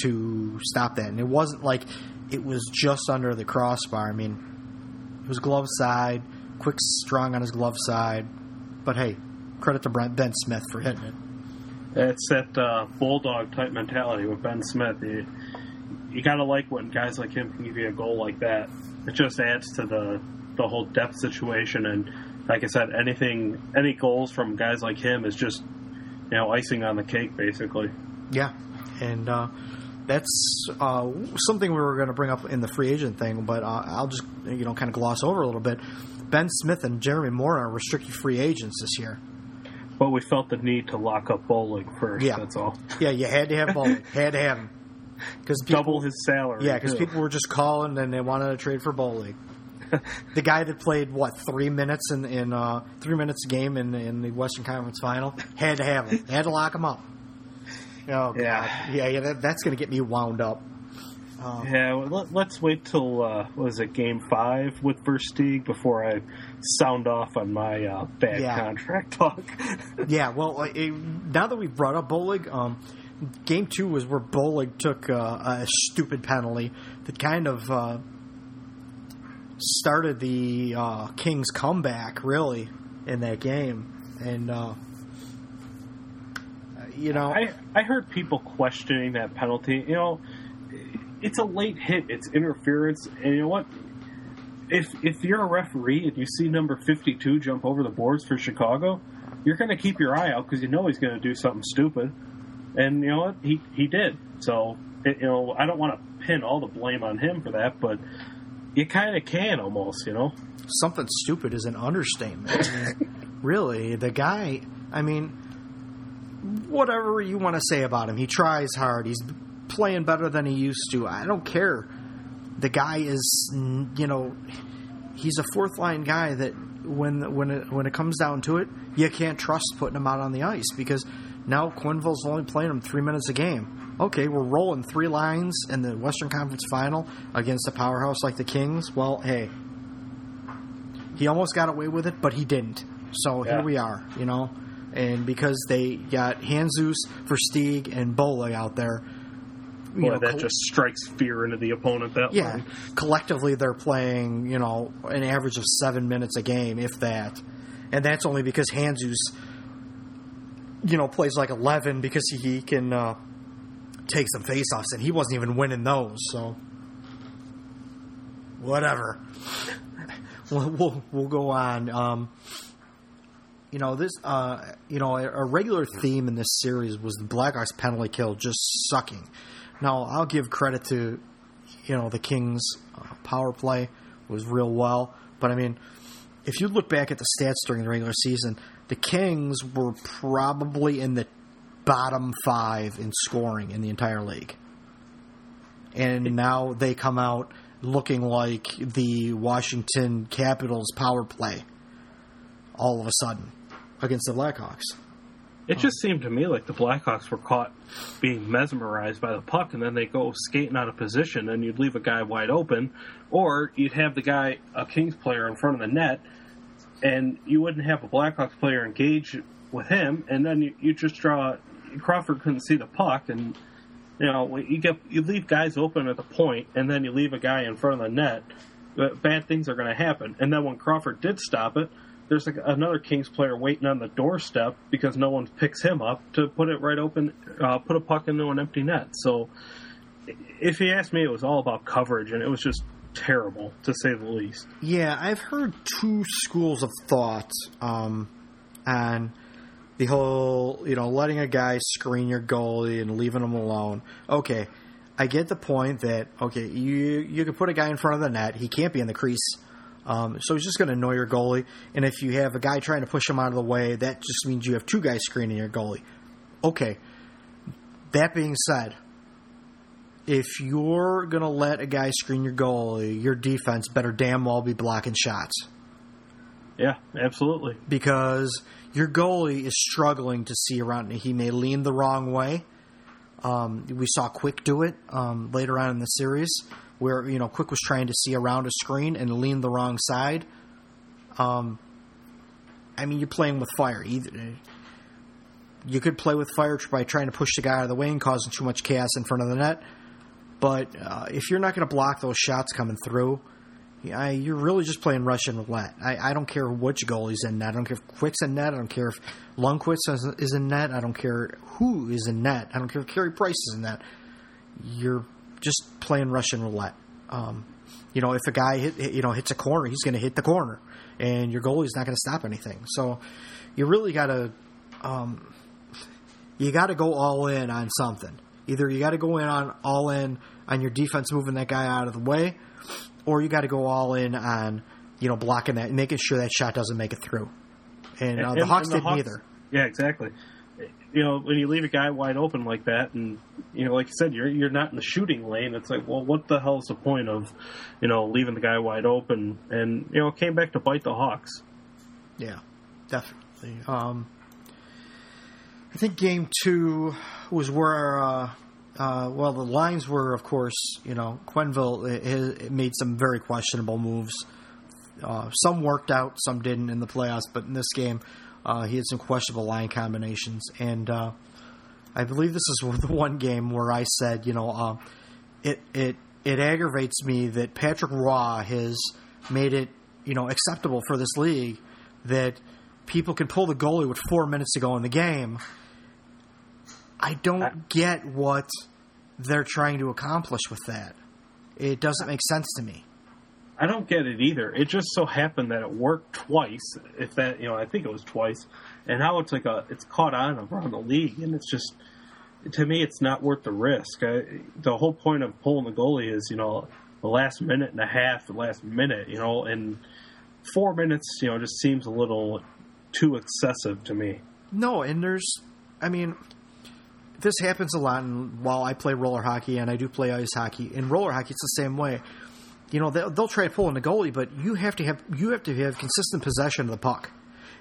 to stop that, and it wasn't like it was just under the crossbar. I mean, it was glove side. Quick strong on his glove side, but hey, credit to Brent, Ben Smith for hitting it. It's that uh, bulldog type mentality with Ben Smith. You, you got to like when guys like him can give you a goal like that. It just adds to the the whole depth situation and like I said, anything, any goals from guys like him is just, you know, icing on the cake, basically. Yeah, and uh, that's uh, something we were going to bring up in the free agent thing, but uh, I'll just you know kind of gloss over a little bit. Ben Smith and Jeremy Morin are restricted free agents this year. But we felt the need to lock up Bollig first. Yeah. that's all. Yeah, you had to have Bollig. had to have him because double his salary. Yeah, because people were just calling and they wanted to trade for Bollig. the guy that played what three minutes in in uh, three minutes a game in in the Western Conference Final had to have him, had to lock him up. Oh God. yeah, yeah, yeah. That, that's going to get me wound up. Um, yeah, well, let, us wait till uh, was it Game Five with Versteeg before I sound off on my uh, bad yeah. contract talk. yeah, well, it, now that we've brought up Bollig, um, Game Two was where Bollig took uh, a stupid penalty that kind of uh, started the uh, Kings comeback really in that game, and uh, you know, I I heard people questioning that penalty. You know, it's a late hit, it's interference, and you know what? If if you're a referee and you see number fifty two jump over the boards for Chicago, you're going to keep your eye out because you know he's going to do something stupid, and you know what? He he did. So it, you know, I don't want to pin all the blame on him for that, but you kind of can almost, you know. Something stupid is an understatement. Really, the guy. I mean, whatever you want to say about him, he tries hard. He's playing better than he used to. I don't care. The guy is, you know, he's a fourth line guy that when when it, when it comes down to it, you can't trust putting him out on the ice because now Quenneville's only playing him three minutes a game okay, we're rolling three lines in the Western Conference Final against a powerhouse like the Kings. Well, hey, he almost got away with it, but he didn't. So yeah. here we are, you know. And because they got Handzus, Versteeg, and Bollig out there, you Boy, know, that just strikes fear into the opponent. That yeah, collectively they're playing, you know, an average of seven minutes a game, if that, and that's only because Handzus, you know, plays like eleven because he can uh, take some faceoffs, and he wasn't even winning those. So whatever. we'll, we'll, we'll go on. Um, you know this. Uh, you know, a, a, regular theme in this series was the Blackhawks penalty kill just sucking. Now I'll give credit to you know the Kings' uh, power play was real well, but I mean, if you look back at the stats during the regular season, the Kings were probably in the bottom five in scoring in the entire league. And now they come out looking like the Washington Capitals power play all of a sudden against the Blackhawks. It just seemed to me like the Blackhawks were caught being mesmerized by the puck, and then they go skating out of position, and you'd leave a guy wide open, or you'd have the guy, a Kings player, in front of the net, and you wouldn't have a Blackhawks player engage with him, and then you, you just draw Crawford couldn't see the puck, and you know, you get you leave guys open at the point, and then you leave a guy in front of the net. Bad things are going to happen. And then when Crawford did stop it, there's like another Kings player waiting on the doorstep because no one picks him up to put it right open, uh, put a puck into an empty net. So, if you ask me, it was all about coverage, and it was just terrible to say the least. Yeah, I've heard two schools of thought um, on the whole, you know, letting a guy screen your goalie and leaving him alone. Okay, I get the point that okay, you you can put a guy in front of the net, he can't be in the crease. Um, so he's just going to annoy your goalie. And if you have a guy trying to push him out of the way, that just means you have two guys screening your goalie. Okay. That being said, if you're going to let a guy screen your goalie, your defense better damn well be blocking shots. Yeah, absolutely. Because your goalie is struggling to see around. He may lean the wrong way. Um, we saw Quick do it um, later on in the series, where you know Quick was trying to see around a screen and lean the wrong side. Um, I mean, you're playing with fire. Either you could play with fire by trying to push the guy out of the way and causing too much chaos in front of the net. But uh, if you're not going to block those shots coming through, I, you're really just playing Russian roulette. I, I don't care which goalie's in net. I don't care if Quick's in net. I don't care if Lundqvist is, is in net. I don't care who is in net. I don't care if Carey Price is in net. You're just playing Russian roulette. Um, you know, if a guy hit, you know hits a corner, he's going to hit the corner, and your goalie's not going to stop anything. So you really got to um, you got to go all in on something. Either you got to go in on all in on your defense, moving that guy out of the way, or you got to go all in on you know blocking that, making sure that shot doesn't make it through. And, uh, And- the Hawks and the didn't Hawks- either. Yeah, exactly. You know, when you leave a guy wide open like that, and you know, like you said, you're you're not in the shooting lane. It's like, well, what the hell is the point of, you know, leaving the guy wide open? And you know, came back to bite the Hawks. Yeah, definitely. Um, I think game two was where, uh, uh, well, the lines were, of course, you know, Quenneville it, it made some very questionable moves. Uh, some worked out, some didn't in the playoffs, but in this game, uh, he had some questionable line combinations. And uh, I believe this is the one game where I said, you know, uh, it it it aggravates me that Patrick Roy has made it, you know, acceptable for this league that people can pull the goalie with four minutes to go in the game. I don't get what they're trying to accomplish with that. It doesn't make sense to me. I don't get it either. It just so happened that it worked twice. If that, you know, I think it was twice. And now it's like a, it's caught on around the league, and it's just, to me, it's not worth the risk. I, the whole point of pulling the goalie is, you know, the last minute and a half, the last minute, you know, and four minutes, you know, just seems a little too excessive to me. No, and there's, I mean, this happens a lot. And while I play roller hockey and I do play ice hockey, in roller hockey it's the same way. You know, they'll, they'll try to pull in the goalie, but you have to have you have to have consistent possession of the puck.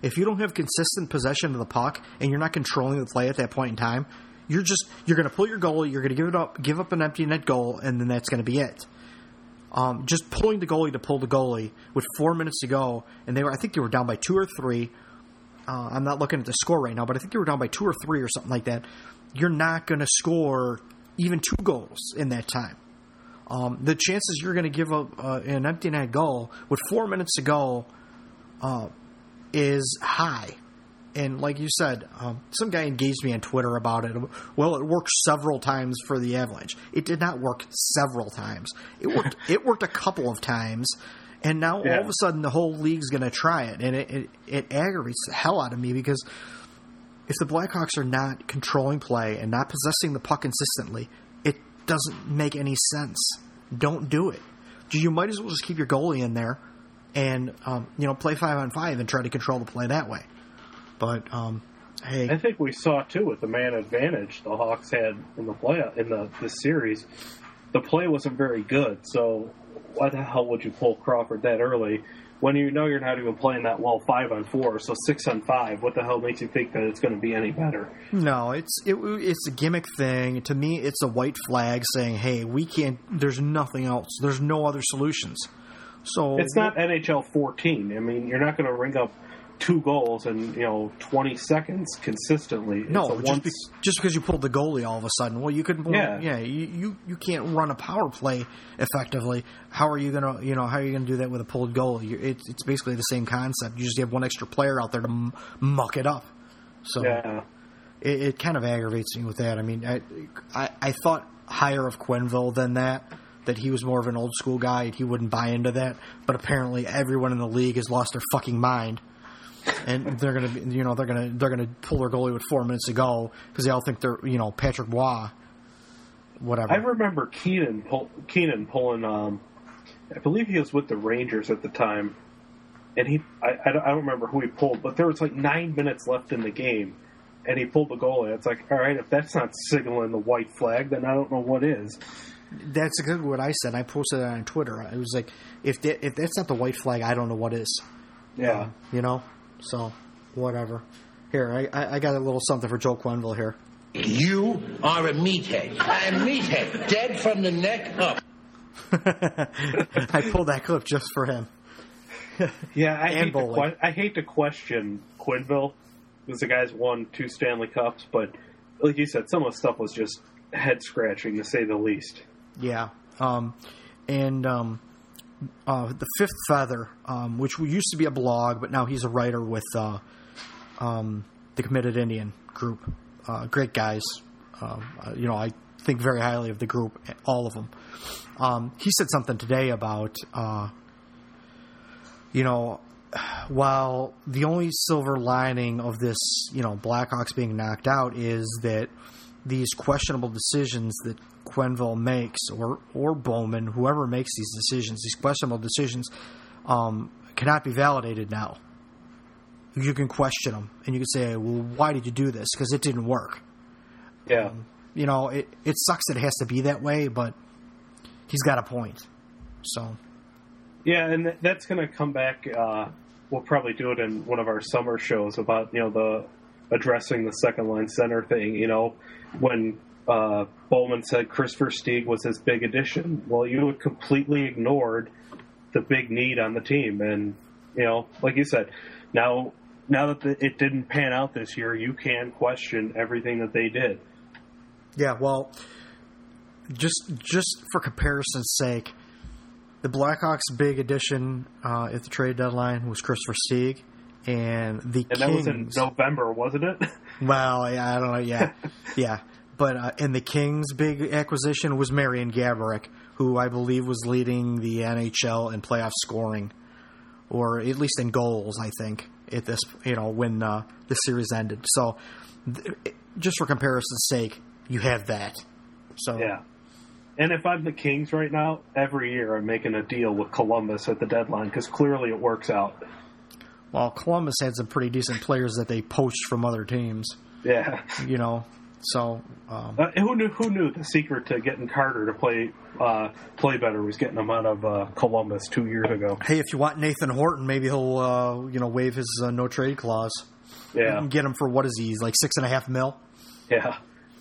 If you don't have consistent possession of the puck and you're not controlling the play at that point in time, you're just you're going to pull your goalie, you're going to give it up, give up an empty net goal, and then that's going to be it. Um, just pulling the goalie to pull the goalie with four minutes to go, and they were I think they were down by two or three. Uh, I'm not looking at the score right now, but I think they were down by two or three or something like that. You're not going to score even two goals in that time. Um, the chances you're going to give up uh, an empty net goal with four minutes to go uh, is high. And like you said, um, some guy engaged me on Twitter about it. Well, it worked several times for the Avalanche. It did not work several times. It worked. it worked a couple of times, and now all of a sudden the whole league's going to try it, and it, it it aggravates the hell out of me because if the Blackhawks are not controlling play and not possessing the puck consistently, doesn't make any sense. Don't do it. You might as well just keep your goalie in there and um, you know play five on five and try to control the play that way. But um, hey, I think we saw too with the man advantage the Hawks had in the play in the the series. The play wasn't very good, so why the hell would you pull Crawford that early when you know you're not even playing that well five on four, so six on five? What the hell makes you think that it's going to be any better? no, it's it, it's a gimmick thing. To me, it's a white flag saying, "Hey, we can't. There's nothing else. There's no other solutions." So It's not NHL 14. I mean, you're not going to ring up two goals in you know 20 seconds consistently. No, just, once- be, just because you pulled the goalie all of a sudden. Well, you could. Yeah. Yeah. you, you you can't run a power play effectively. How are you gonna you know how are you gonna do that with a pulled goalie? You- It's it's basically the same concept. You just have one extra player out there to m- muck it up. So yeah. it, it kind of aggravates me with that. I mean, I, I I thought higher of Quenneville than that. That he was more of an old school guy and he wouldn't buy into that. But apparently, everyone in the league has lost their fucking mind, and they're gonna, be, you know, they're gonna they're gonna pull their goalie with four minutes to go because they all think they're, you know, Patrick Roy, whatever. I remember Keenan pull, Keenan pulling. Um, I believe he was with the Rangers at the time, and he I, I don't remember who he pulled, but there was like nine minutes left in the game, and he pulled the goalie. It's like, all right, if that's not signaling the white flag, then I don't know what is. That's exactly what I said. I posted it on Twitter. It was like, if that, if that's not the white flag, I don't know what is. Yeah. You know, so whatever. Here, I, I I got a little something for Joe Quenneville here. You are a meathead. A meathead, dead from the neck up. I pulled that clip just for him. Yeah, I And hate, to que- I hate to question Quenneville because the guy's won two Stanley Cups, but like you said, some of the stuff was just head scratching to say the least. Yeah. Um, and um, uh, the Fifth Feather, um, which used to be a blog, but now he's a writer with uh, um, the Committed Indian group. Uh, great guys. Um, uh, you know, I think very highly of the group, all of them. Um, he said something today about, uh, you know, while the only silver lining of this, you know, Blackhawks being knocked out is that these questionable decisions that Quenneville makes, or or Bowman, whoever makes these decisions, these questionable decisions, um, cannot be validated now. You can question them, and you can say, "Well, why did you do this? Because it didn't work." Yeah. You know, it it sucks that it has to be that way, but he's got a point. So Yeah, and that's going to come back. Uh, we'll probably do it in one of our summer shows about you know the addressing the second line center thing. You know, when uh, Bowman said Kris Versteeg was his big addition, well, you completely ignored the big need on the team, and you know, like you said, now now that the, it didn't pan out this year, you can question everything that they did. Yeah, well, just just for comparison's sake, the Blackhawks' big addition uh, at the trade deadline was Kris Versteeg, and the And that was in November, wasn't it? well, yeah, I don't know, yeah, yeah, but uh, and the Kings' big acquisition was Marian Gaborik, who I believe was leading the NHL in playoff scoring, or at least in goals. I think at this, you know, when uh, the series ended. So, th- just for comparison's sake, you have that. So Yeah. And if I'm the Kings right now, every year I'm making a deal with Columbus at the deadline because clearly it works out. Well, Columbus had some pretty decent players that they poached from other teams, Yeah. you know. So, um, Uh, who knew? Who knew the secret to getting Carter to play uh, play better was getting him out of uh, Columbus two years ago. hey, if you want Nathan Horton, maybe he'll, uh, you know, waive his uh, no trade clause. You Yeah. can get him for what is he? Like six and a half mil. Yeah.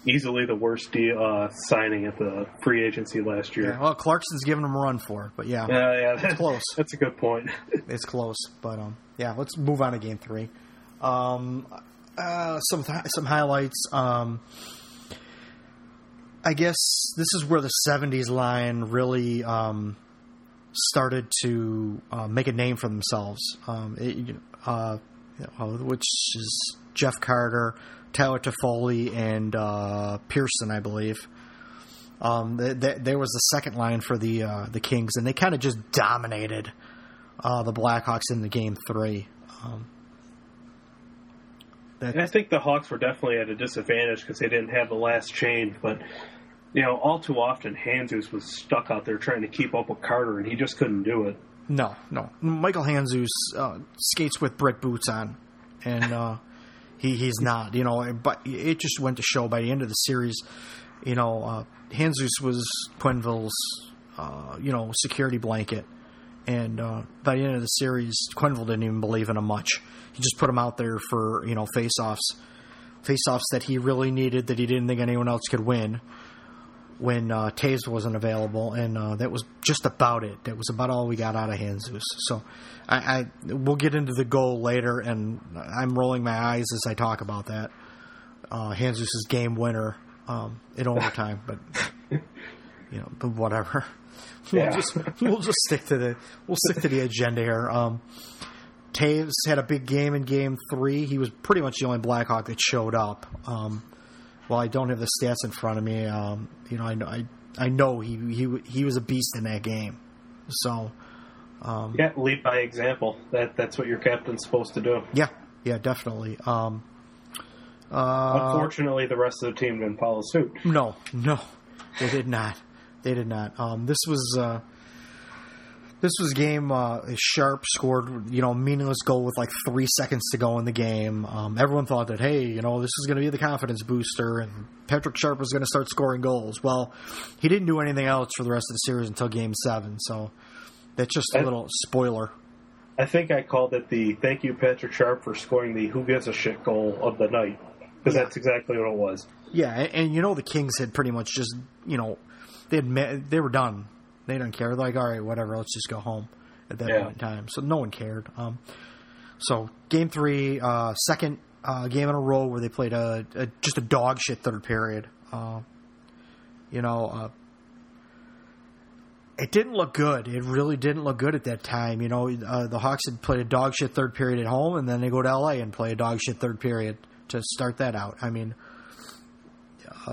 Easily the worst deal, uh, signing at the free agency last year. Yeah, well, Clarkson's giving him a run for it, but yeah, Yeah, yeah, that's close. That's a good point. it's close. But um, yeah, let's move on to game three. Um, uh, some some highlights. Um, I guess this is where the '70s line really um, started to uh, make a name for themselves. Um, it, uh, which is Jeff Carter, Tyler Toffoli, and uh, Pearson, I believe. Um, th- th- there was the second line for the uh, the Kings, and they kind of just dominated uh, the Blackhawks in the game three. Um, that, And I think the Hawks were definitely at a disadvantage because they didn't have the last change. But you know, all too often, Handzus was stuck out there trying to keep up with Carter, and he just couldn't do it. no, no. Michael Handzus uh, skates with Brett boots on, and uh, he he's not. You know, but it just went to show by the end of the series. You know, uh, Handzus was Quenneville's, uh, you know, security blanket. And uh, by the end of the series, Quenneville didn't even believe in him much. He just put him out there for you know face-offs, face-offs that he really needed that he didn't think anyone else could win. when uh, Toews wasn't available, and uh, that was just about it. That was about all we got out of Handzus. So, I, I we'll get into the goal later, and I'm rolling my eyes as I talk about that. Uh, Handzus' game winner um, in overtime, but you know, but whatever. We'll Yeah. just we'll just stick to the we'll stick to the agenda here. Um, Toews had a big game in Game Three. He was pretty much the only Blackhawk that showed up. Um, well, I don't have the stats in front of me. Um, you know, I know I, I know he he he was a beast in that game. So Yeah, lead by example. That that's what your captain's supposed to do. yeah, yeah, definitely. Um, uh, Unfortunately, the rest of the team didn't follow suit. No, no, they did not. They did not. Um, this was uh, this was game. Uh, Sharp scored, you know, meaningless goal with like three seconds to go in the game. Um, everyone thought that, hey, you know, this is going to be the confidence booster, and Patrick Sharp was going to start scoring goals. Well, he didn't do anything else for the rest of the series until Game Seven. So that's just a little spoiler. I think I called it the "Thank you, Patrick Sharp, for scoring the who gives a shit goal of the night" because Yeah. that's exactly what it was. Yeah, and, and you know the Kings had pretty much just you know they had met, they were done. They don't care. Like, all right, whatever. Let's just go home at that Yeah. point in time. So no one cared. Um, so game three, uh, second uh, game in a row where they played a, a just a dog shit third period. Uh, you know, uh, it didn't look good. It really didn't look good at that time. You know, uh, the Hawks had played a dog shit third period at home, and then they go to LA and play a dog shit third period to start that out. I mean.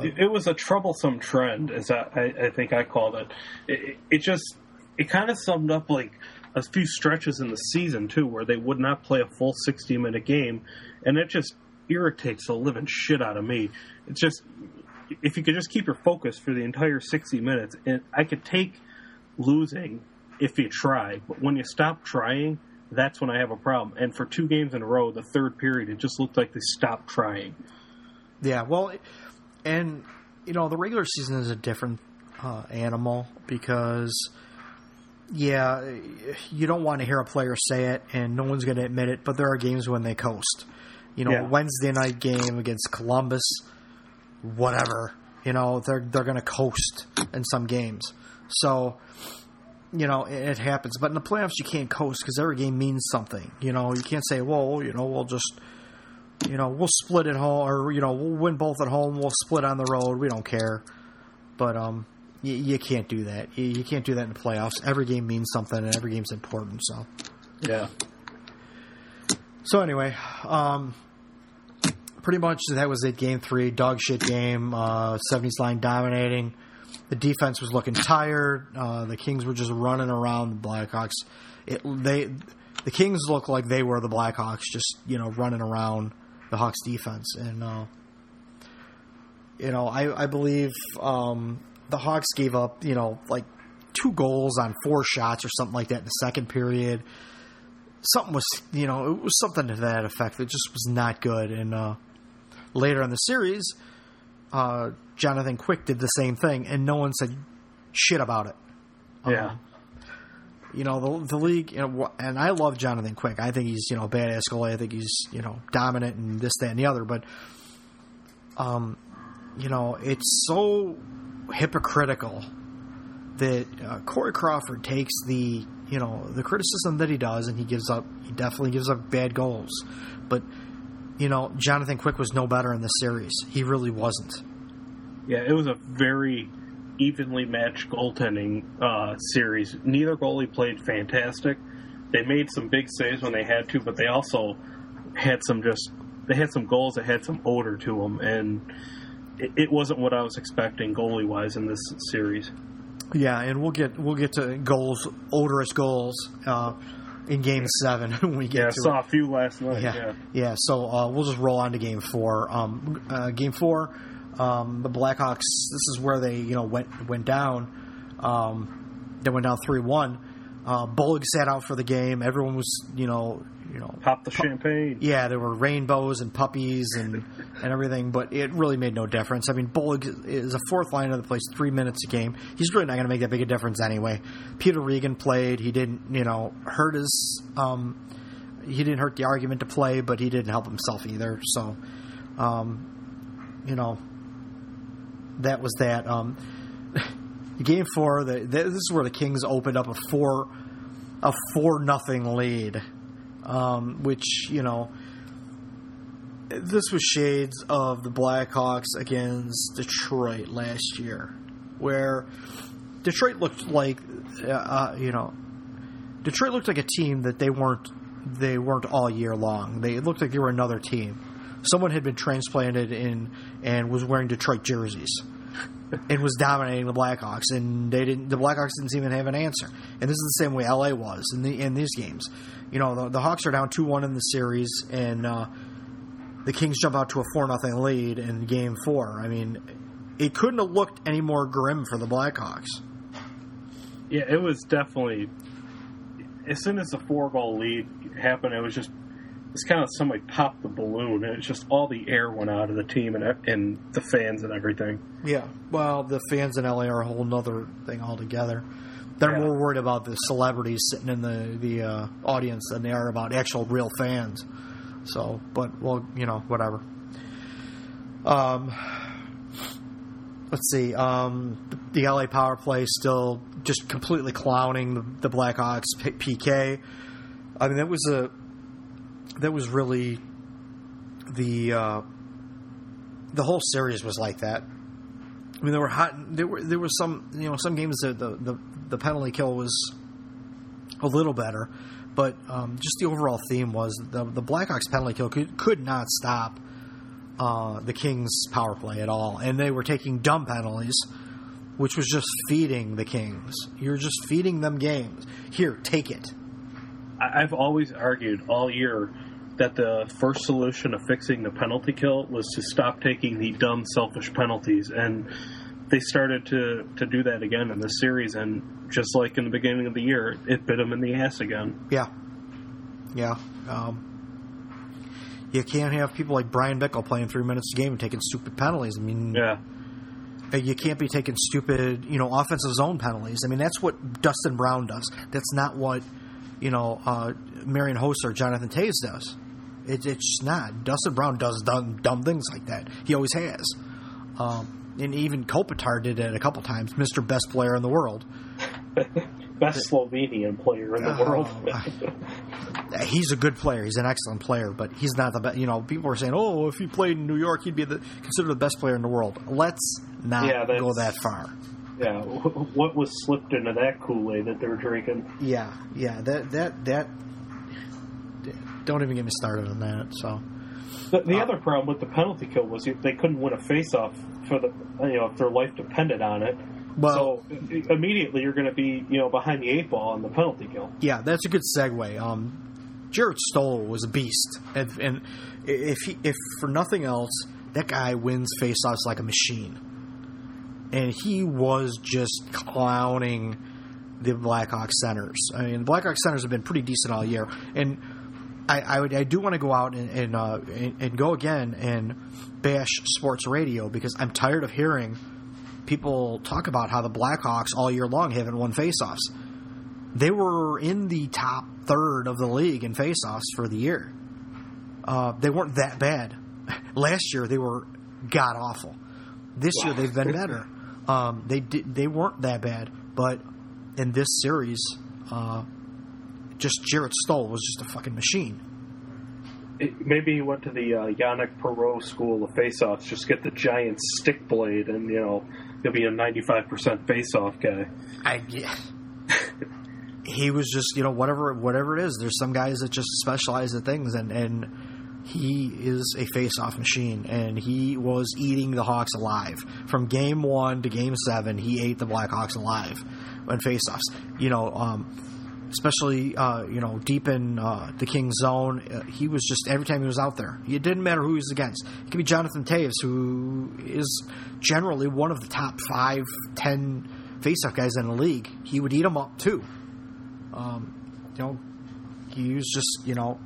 It, was a troublesome trend, as I, I, think I called it. It, it, it just it kind of summed up like a few stretches in the season too, where they would not play a full sixty minute game, and it just irritates the living shit out of me. It's just if you could just keep your focus for the entire sixty minutes, and I could take losing if you try, but when you stop trying. That's when I have a problem. And for two games in a row, the third period, it just looked like they stopped trying. Yeah, well, and you know the regular season is a different uh, animal because, yeah, you don't want to hear a player say it, and no one's going to admit it. But there are games when they coast. You know, Yeah. Wednesday night game against Columbus, whatever. You know, they're they're going to coast in some games. So, you know, it, it happens. But in the playoffs, you can't coast because every game means something. You know, you can't say, "Well, you know, we'll just." You know, we'll split at home, or you know, we'll win both at home. We'll split on the road. We don't care. But um, you, you can't do that. You, you can't do that in the playoffs. Every game means something, and every game's important. So, Yeah. so anyway, um, pretty much that was it. Game three, dog shit game. Uh, 70s line dominating. The defense was looking tired. Uh, the Kings were just running around the Blackhawks. It they the Kings looked like they were the Blackhawks, just you know running around the Hawks defense, and uh, you know I I believe um, the Hawks gave up you know like two goals on four shots or something like that in the second period. Something was you know it was something to that effect. that just was not good, and uh, later in the series, uh, Jonathan Quick did the same thing, and no one said shit about it. Yeah. You know the the league, you know, and I love Jonathan Quick. I think he's you know badass goalie. I think he's you know dominant and this, that, and the other. But, um, you know, it's so hypocritical that uh, Corey Crawford takes the you know the criticism that he does, and he gives up. He definitely gives up bad goals, but you know Jonathan Quick was no better in this series. He really wasn't. Yeah, it was a very evenly matched goaltending uh, series. Neither goalie played fantastic. They made some big saves when they had to, but they also had some just they had some goals that had some odor to them, and it, it wasn't what I was expecting goalie wise in this series. Yeah, and we'll get we'll get to goals, odorous goals uh, in Game Seven when we get Yeah, I saw it. a few last night. Yeah, Yeah, yeah. So uh, we'll just roll on to Game Four. Um, uh, game Four, um, the Blackhawks. This is where they you know went went down. Um, they went down three one. Uh, Bollig sat out for the game. Everyone was you know you know pop the champagne. yeah, there were rainbows and puppies and, and everything, but it really made no difference. I mean, Bollig is a fourth liner that plays three minutes a game. He's really not going to make that big a difference anyway. Peter Regin played. He didn't, you know, hurt his. Um, he didn't hurt the argument to play, but he didn't help himself either. So, um, you know, that was that. Um, game four, the, this is where the Kings opened up a four a four nothing lead, um, which you know this was shades of the Blackhawks against Detroit last year, where Detroit looked like uh, uh, you know Detroit looked like a team that they weren't they weren't all year long. They looked like they were another team. Someone had been transplanted in and was wearing Detroit jerseys and was dominating the Blackhawks, and they didn't. The Blackhawks didn't even have an answer. And this is the same way LA was in the in these games. You know, the, the Hawks are down two one in the series, and uh, the Kings jump out to a four nothing lead in Game Four. I mean, it couldn't have looked any more grim for the Blackhawks. Yeah, it was definitely. As soon as the four goal lead happened, it was just it's kind of somebody popped the balloon, and it's just all the air went out of the team and and the fans and everything. Yeah, well, the fans in LA are a whole other thing altogether. They're Yeah. more worried about the celebrities sitting in the the uh, audience than they are about actual real fans. So, but well, you know, whatever. Um, let's see. Um, the, LA power play still just completely clowning the, the Blackhawks PK. I mean, that was a that was really the uh, the whole series was like that. I mean, there were hot. There were there was some you know some games that the the, the penalty kill was a little better, but um, just the overall theme was the the Blackhawks penalty kill could could not stop uh, the Kings power play at all, and they were taking dumb penalties, which was just feeding the Kings. You're just feeding them games. Here, take it. I've always argued all year that the first solution of fixing the penalty kill was to stop taking the dumb, selfish penalties, and they started to to do that again in this series. And just like in the beginning of the year, it bit them in the ass again. Yeah, yeah. Um, you can't have people like Bryan Bickell playing three minutes a game and taking stupid penalties. I mean, Yeah, Uh, you can't be taking stupid, you know, offensive zone penalties. I mean, that's what Dustin Brown does. That's not what, you know, uh, Marian Hossa or Jonathan Toews does. It, it's not. Dustin Brown does dumb, dumb things like that. He always has. Um, and even Kopitar did it a couple times. Mr. Best Player in the world. best Slovenian player in the Oh, world. Uh, He's a good player. He's an excellent player, but he's not the best. You know, people are saying, "Oh, if he played in New York, he'd be the, considered the best player in the world." Let's not Yeah, go that far. yeah, what was slipped into that Kool Aid that they were drinking? Yeah, yeah. That that that. Don't even get me started on that. So The, the other problem with the penalty kill was they couldn't win a face-off for the you know if their life depended on it. Well- so immediately you're going to be you know behind the eight ball on the penalty kill. yeah, that's a good segue. Um, Jarret Stoll was a beast, and, and if he, if for nothing else, that guy wins faceoffs like a machine, and he was just clowning the Blackhawks centers. I mean, the Blackhawks centers have been pretty decent all year, and I I, would, I do want to go out and and, uh, and and go again and bash sports radio because I'm tired of hearing people talk about how the Blackhawks all year long haven't won faceoffs they were in the top third of the league in faceoffs for the year. Uh, they weren't that bad. Last year they were god awful. This year they've been better. Um, they did, they weren't that bad, but in this series, uh, just Jarret Stoll was just a fucking machine. It, maybe he went to the uh, Yanic Perreault school of face-offs. Just get the giant stick blade, and you know he'll be a 95% face-off guy. I yeah. he was just you know whatever whatever it is. There's some guys that just specialize at things, and and he is a face-off machine, and he was eating the Hawks alive from game one to game seven. He ate the Blackhawks alive on face-offs. You know. Um, Especially, uh, you know, deep in uh, the King's zone, uh, he was just every time he was out there. It didn't matter who he was against. It could be Jonathan Toews, who is generally one of the top five, ten faceoff guys in the league. He would eat them up too. Um, you know, he was just you know,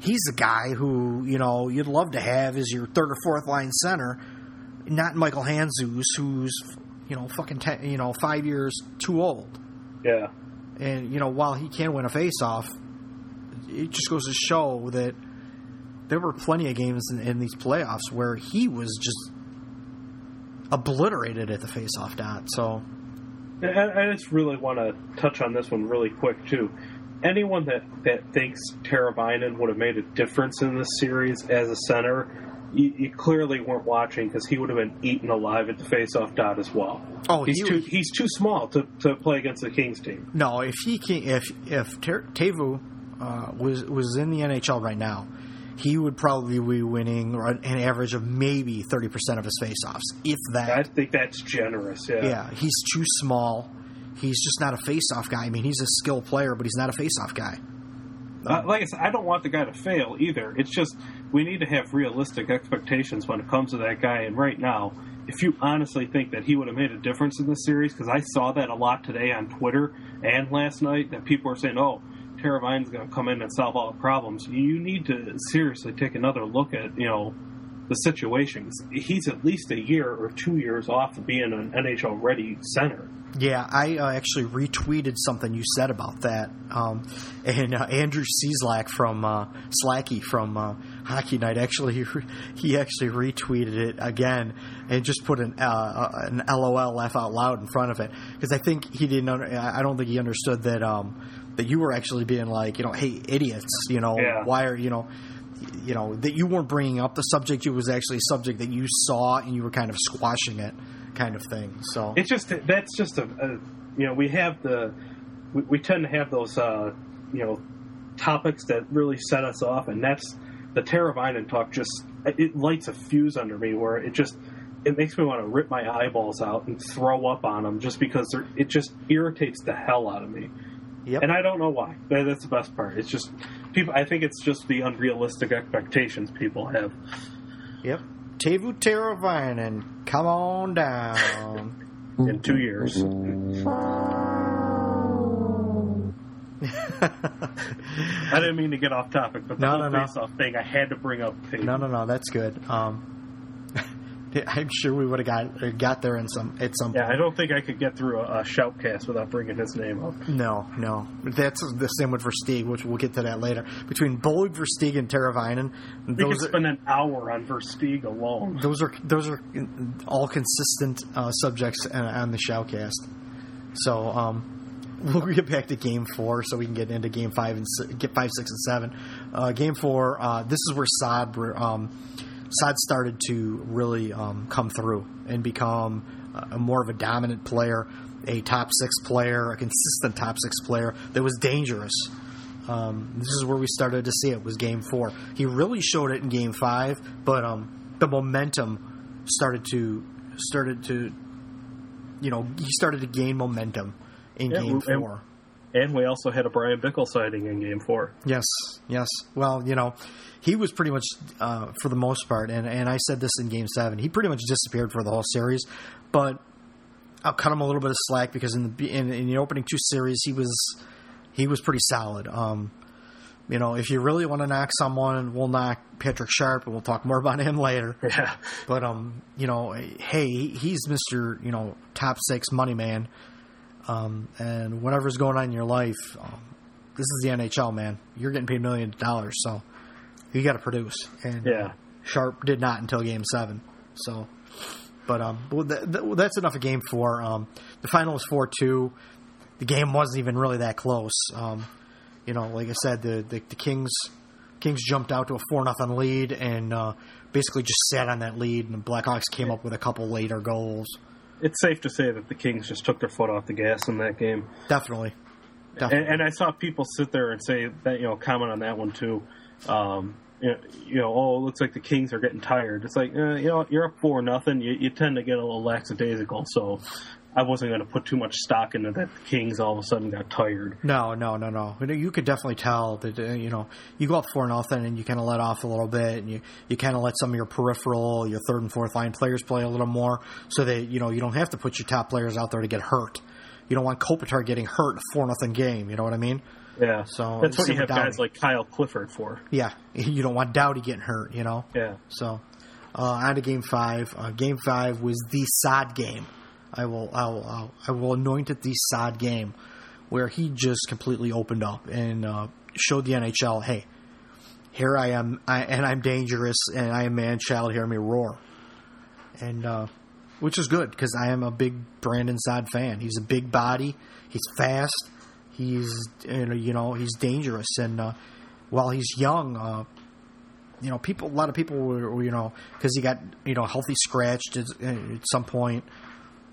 he's the guy who you know you'd love to have as your third or fourth line center, not Michael Handzus, who's you know fucking ten, you know five years too old. Yeah, And you know, while he can win a faceoff, it just goes to show that there were plenty of games in, in these playoffs where he was just obliterated at the faceoff dot. So, I, I just really want to touch on this one really quick too. Anyone that that thinks Teravainen would have made a difference in this series as a center, you, you clearly weren't watching because he would have been eaten alive at the face-off dot as well. Oh, he's he too was- he's too small to, to play against the Kings team. No, if he can, if if Teuvo uh, was was in the NHL right now, he would probably be winning an average of maybe thirty percent of his faceoffs, if that. I think that's generous. Yeah. yeah, he's too small. He's just not a faceoff guy. I mean, he's a skill player, but he's not a faceoff guy. Uh, like I said, I don't want the guy to fail either. It's just we need to have realistic expectations when it comes to that guy. And right now, if you honestly think that he would have made a difference in this series, because I saw that a lot today on Twitter and last night, that people are saying, "Oh, Teravainen's going to come in and solve all the problems." You need to seriously take another look at you know the situation. He's at least a year or two years off of being an NHL ready center. Yeah, I uh, actually retweeted something you said about that, um, and uh, Andrew Cieslak from uh, Slacky from uh, Hockey Night actually he, he actually retweeted it again and just put an uh, an LOL laugh out loud in front of it because I think he didn't. Under, I don't think he understood that um, that you were actually being like you know hey idiots you know Yeah. why are you know you know that you weren't bringing up the subject it was actually a subject that you saw and you were kind of squashing it kind of thing so It's just that's just a, a you know we have the we, we tend to have those uh, you know topics that really set us off, and that's the Teravainen talk. Just it lights a fuse under me where it just it makes me want to rip my eyeballs out and throw up on them just because they're, it just irritates the hell out of me. Yep. And I don't know why. That, that's the best part. It's just people. I think it's just the unrealistic expectations people have. Yep. Teuvo Teravainen, come on down. In two years, I didn't mean to get off topic, but the No, whole no, no. face-off thing, I had to bring up. Tatum. no, no, no, that's good. Um, I'm sure we would have got uh, got there in some at some. Yeah, point. I don't think I could get through a, a shoutcast without bringing his name up. No, no, that's the same with Versteeg, which we'll get to that later. Between Bollig, Versteeg, and Teravainen, We could are, spend an hour on Versteeg alone. those are those are all consistent uh, subjects on, on the Shoutcast. So um, we'll get back to Game Four, so we can get into Game Five and get five, six, and seven. Uh, game Four, uh, this is where Saad um, Saad started to really um, come through and become a, a more of a dominant player, a top six player, a consistent top six player that was dangerous. Um, this is where we started to see it was game four. He really showed it in game five, but um, the momentum started to started to you know he started to gain momentum in Yeah, game four. And we also had a Bryan Bickell sighting in Game Four. Yes, yes. Well, you know, he was pretty much uh, for the most part, and and I said this in Game Seven. He pretty much disappeared for the whole series, but I'll cut him a little bit of slack because in the in, in the opening two series he was he was pretty solid. Um, you know, if you really want to knock someone, we'll knock Patrick Sharp, and we'll talk more about him later. Yeah, But um, you know, hey, he's Mister, you know, top six money man. Um, and whatever's going on in your life, um, this is the NHL, man. You're getting paid millions of dollars, so you got to produce. And yeah. Sharp did not until Game Seven. So, but um, well, th- th- that's enough of Game Four. Um, the final was four two. The game wasn't even really that close. Um, you know, like I said, the the, the Kings Kings jumped out to a four nothing lead and uh, basically just sat on that lead, and the Blackhawks came up with a couple later goals. It's safe to say that the Kings just took their foot off the gas in that game. Definitely, And, definitely. and I saw people sit there and say that you know comment on that one too. Um, you, know, oh, it looks like the Kings are getting tired. It's like uh, you know, you're up four nothing. You, you tend to get a little lackadaisical. So I wasn't going to put too much stock into that. The Kings all of a sudden got tired. No, no, no, no. You You could definitely tell that uh, you know you go up four nothing and you kind of let off a little bit, and you you kind of let some of your peripheral, your third and fourth line players play a little more, so that you know you don't have to put your top players out there to get hurt. You don't want Kopitar getting hurt in a four nothing game. You know what I mean? Yeah, So, that's what you have with guys like Kyle Clifford for. Yeah, you don't want Doughty getting hurt. You know. Yeah, So, uh, on to game five. Uh, game five was the Saad game. I will, I will, I'll, anoint it the Saad game, where he just completely opened up and uh, showed the NHL, hey, here I am, I, and I'm dangerous, and I am man child. Hear me roar. And uh, which is good because I am a big Brandon Saad fan. He's a big body. He's fast. He's you know he's dangerous, and uh, while he's young, uh, you know people a lot of people were you know because he got you know healthy scratched at, at some point.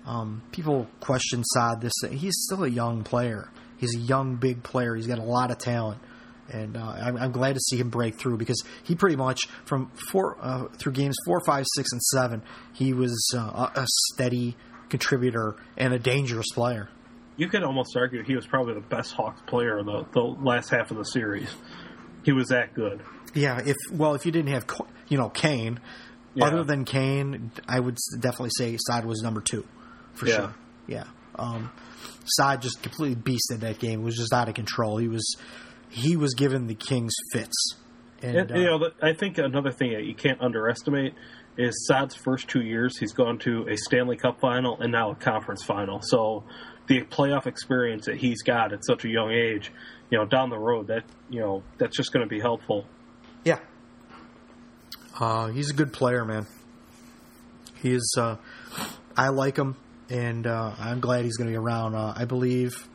Um, people question Saad. This he's still a young player. He's a young big player. He's got a lot of talent and uh, I'm, I'm, glad to see him break through because he pretty much from four uh, through games four, five, six, and seven, he was uh, a steady contributor and a dangerous player. You could almost argue he was probably the best Hawks player in the, the last half of the series. He was that good. Yeah, if well, if you didn't have you know Kane, yeah. other than Kane, I would definitely say Saad was number two for yeah. sure. Yeah. Um, Saad just completely beasted that game. It was just out of control. He was he was given the Kings fits. And, and you uh, know, I think another thing that you can't underestimate is Saad's first two years. He's gone to a Stanley Cup final and now a conference final. So the playoff experience that he's got at such a young age, you know, down the road, that you know, that's just going to be helpful. Yeah, uh, he's a good player, man. He is. Uh, I like him, and uh, I'm glad he's going to be around. Uh, I believe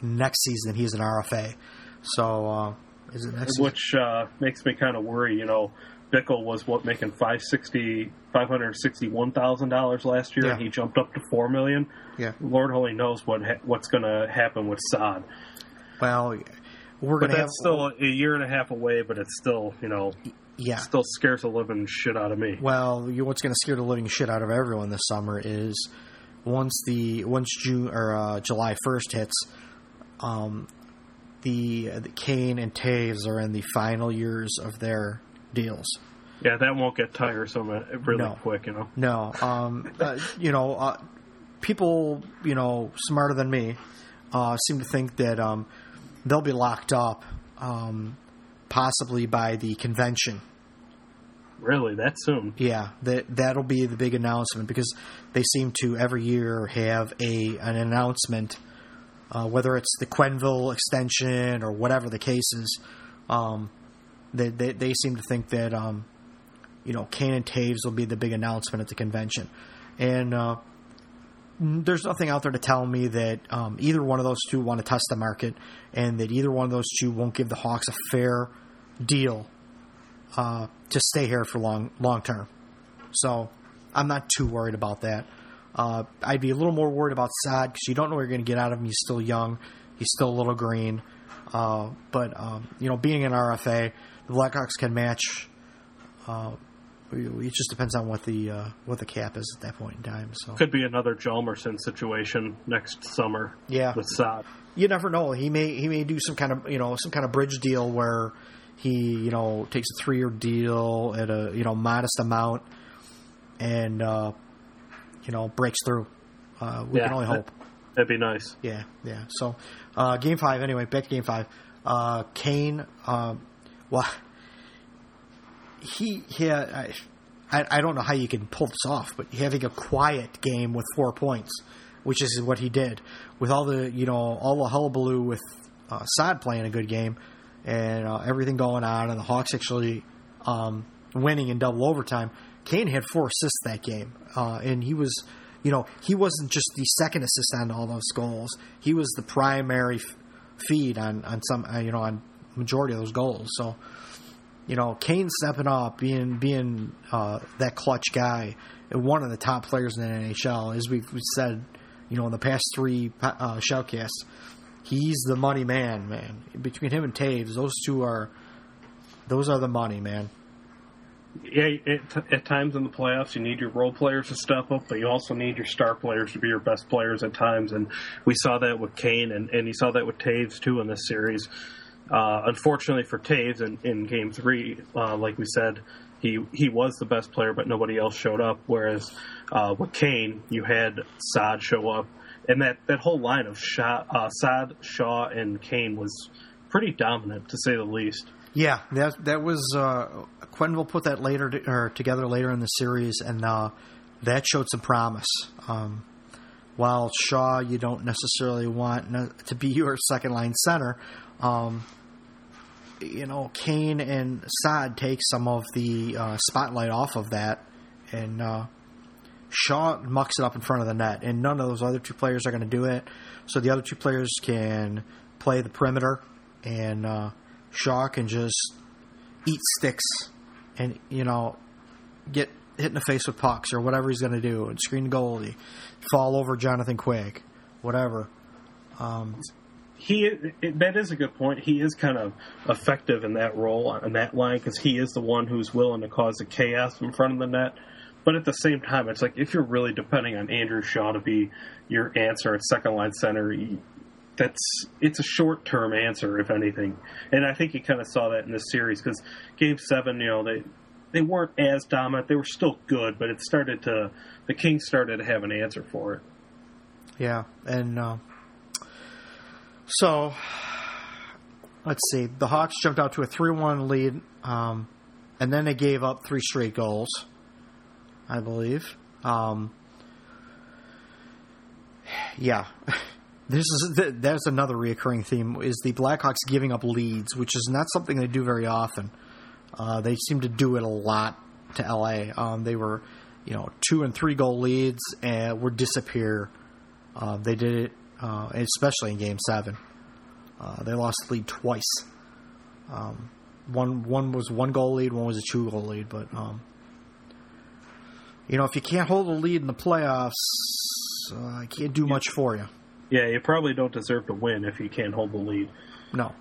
next season he's an RFA. So uh, is it next? Which uh, makes me kind of worry. You know, Bickell was what making five sixty five hundred sixty one thousand dollars last year, yeah. and he jumped up to four million. Yeah, Lord only knows what ha- what's going to happen with Saad. Well, we're going to have still a year and a half away, but it's still you know. Yeah, still scares the living shit out of me. Well, you, what's going to scare the living shit out of everyone this summer is once the once June or uh, July first hits, um, the, the Kane and Toews are in the final years of their deals. Yeah, that won't get tiresome really no. quick, you know. No, um, uh, you know, uh, people, you know, smarter than me, uh, seem to think that um, they'll be locked up, um, possibly by the convention. Really, that soon? Yeah, that that'll be the big announcement because they seem to every year have a an announcement uh, whether it's the Quenneville extension or whatever the case is. Um, they, they, they seem to think that um, you know Kane and Toews will be the big announcement at the convention, and uh, there's nothing out there to tell me that um, either one of those two want to test the market, and that either one of those two won't give the Hawks a fair deal uh, to stay here for long long term. So I'm not too worried about that. Uh, I'd be a little more worried about Saad because you don't know what you're going to get out of him. He's still young. He's still a little green. Uh, but, um, you know, being an RFA, the Blackhawks can match. Uh, it just depends on what the uh, what the cap is at that point in time. So could be another Hjalmarsson situation next summer. Yeah, with Saad. You never know. He may he may do some kind of you know some kind of bridge deal where he you know takes a three year deal at a you know modest amount and uh, you know breaks through. Uh, we yeah, can only hope. That'd be nice. Yeah, yeah. So, uh, game five. Anyway, back to game five. Uh, Kane. Uh, well, he he. I, I don't know how you can pull this off, but having a quiet game with four points, which is what he did, with all the you know all the hullabaloo with uh, Saad playing a good game and uh, everything going on, and the Hawks actually um, winning in double overtime. Kane had four assists that game, uh, and he was, you know, he wasn't just the second assist on all those goals. He was the primary f- feed on on some, uh, you know, on majority of those goals. So, you know, Kane stepping up, being being uh, that clutch guy, one of the top players in the NHL, as we've, we've said, you know, in the past three uh, shoutcasts, he's the money man, man. Between him and Toews, those two are, those are the money, man yeah, it, at times in the playoffs, you need your role players to step up, but you also need your star players to be your best players at times. And we saw that with Kane, and, and you saw that with Toews too in this series. Uh, unfortunately for Toews, in, in Game Three, uh, like we said, he he was the best player, but nobody else showed up. Whereas uh, with Kane, you had Saad show up, and that, that whole line of Shaw, uh, Saad, Shaw, and Kane was pretty dominant to say the least. Yeah, that that was uh, Quenneville put that later to, or together later in the series, and uh, that showed some promise. Um, while Shaw, you don't necessarily want to be your second line center. Um, you know, Kane and Saad take some of the uh, spotlight off of that, and uh, Shaw mucks it up in front of the net, and none of those other two players are going to do it. So the other two players can play the perimeter, and uh, Shaw can just eat sticks and you know get hit in the face with pucks or whatever he's going to do, and screen goalie, fall over Jonathan Quick, whatever. Um, he it, that is a good point. He is kind of effective in that role in that line because he is the one who's willing to cause the chaos in front of the net. But at the same time, it's like if you're really depending on Andrew Shaw to be your answer at second line center, that's it's a short term answer if anything. And I think you kind of saw that in this series because Game Seven, you know, they they weren't as dominant. They were still good, but it started to the Kings started to have an answer for it. Yeah, and uh, so let's see. The Hawks jumped out to a three-one lead, um, and then they gave up three straight goals. I believe. Um, yeah, this is that's another reoccurring theme is the Blackhawks giving up leads, which is not something they do very often. Uh, they seem to do it a lot to LA. Um, they were, you know, two and three goal leads and would disappear. Uh, they did it, uh, especially in Game Seven. Uh, they lost the lead twice. Um, one one was one goal lead, one was a two goal lead, but um, you know, if you can't hold a lead in the playoffs, uh, I can't do much for you. Yeah, you probably don't deserve to win if you can't hold the lead. No.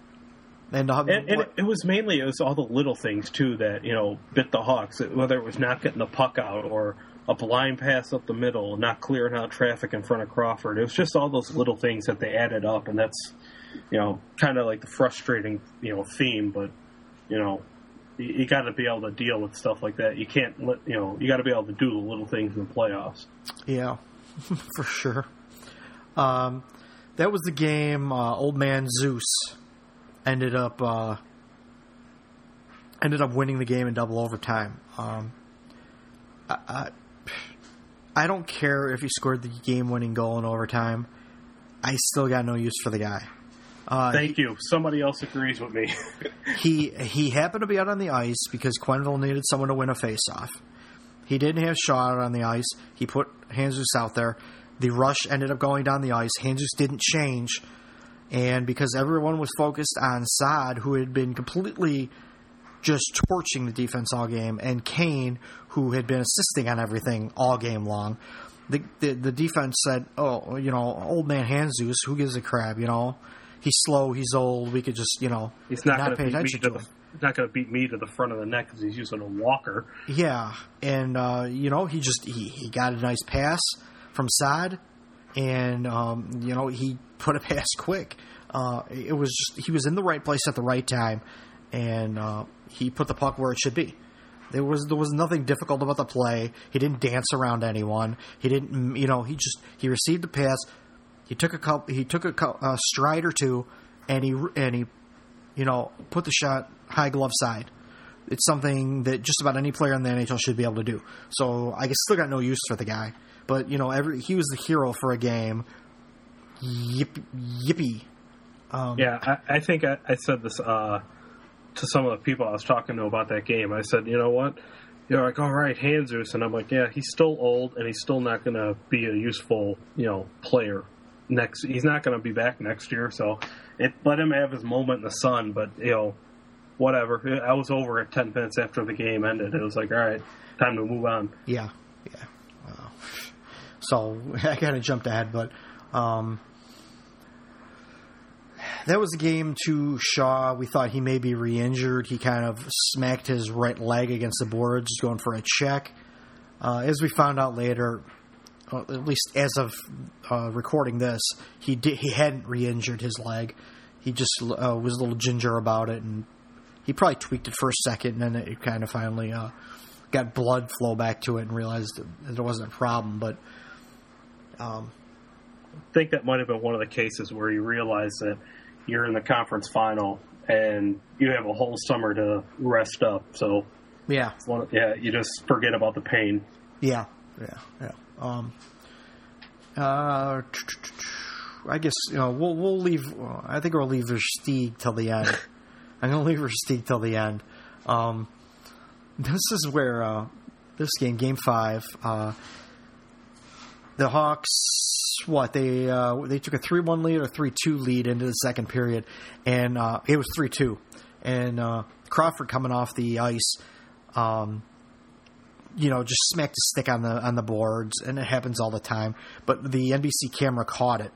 And, uh, and, and it, it, was mainly it was all the little things too that you know bit the Hawks. Whether it was not getting the puck out or a blind pass up the middle, not clearing out traffic in front of Crawford. It was just all those little things that they added up, and that's you know kind of like the frustrating you know theme. But you know you, you got to be able to deal with stuff like that. You can't let you know. You got to be able to do the little things in the playoffs. Yeah, for sure. Um, that was the game. Uh, old man Zeus ended up uh, ended up winning the game in double overtime. Um, I, I, I don't care if he scored the game winning goal in overtime. I still got no use for the guy. Uh, Thank you. Somebody else agrees with me. he he happened to be out on the ice because Quenneville needed someone to win a faceoff. He didn't have Shaw out on the ice. He put Handzus out there. The rush ended up going down the ice. Handzus didn't change, and because everyone was focused on Saad, who had been completely just torching the defense all game, and Kane, who had been assisting on everything all game long. The, the, the defense said, "Oh, you know, old man Handzus, who gives a crap? You know, he's slow, he's old. We could just you know he's not, not pay attention to, to him. He's not going to beat me to the front of the neck because he's using a walker. Yeah, and uh, you know he just he, he got a nice pass from Saad, and um, you know he put a pass quick. Uh, it was just he was in the right place at the right time, and uh, he put the puck where it should be. There was there was nothing difficult about the play. He didn't dance around anyone. He didn't you know he just he received the pass, he took a couple, he took a, a stride or two, and he and he, you know, put the shot high glove side. It's something that just about any player in the NHL should be able to do. So I still got no use for the guy, but you know, every he was the hero for a game. Yip, yippee. Um, yeah, I, I think I, I, said this uh, to some of the people I was talking to about that game. I said, you know what? You're like, all right, Handzus, and I'm like, yeah, he's still old, and he's still not going to be a useful, you know, player next. He's not going to be back next year, so it let him have his moment in the sun. But you know, whatever. I was over at ten minutes after the game ended. It was like, all right, time to move on. Yeah, yeah. Wow. So I kind of jumped ahead, but um, that was a game to Shaw. We thought he may be re-injured. He kind of smacked his right leg against the boards, going for a check. Uh, as we found out later, well, at least as of uh, recording this, he did, he hadn't re-injured his leg. He just uh, was a little ginger about it, and he probably tweaked it for a second, and then it kind of finally uh, got blood flow back to it, and realized that it wasn't a problem. But um, I think that might have been one of the cases where you realize that you're in the conference final and you have a whole summer to rest up. So yeah, yeah, you just forget about the pain. Yeah, yeah, yeah. Um, uh, I guess you know we'll we'll leave. I think we'll leave Versteeg till the end. I'm gonna leave Versteeg till the end. Um, this is where uh, this game, Game Five, uh, the Hawks, what they uh, they took a three one lead or three two lead into the second period, and uh, it was three two, and uh, Crawford coming off the ice, um, you know, just smacked his stick on the on the boards, and it happens all the time. But the NBC camera caught it,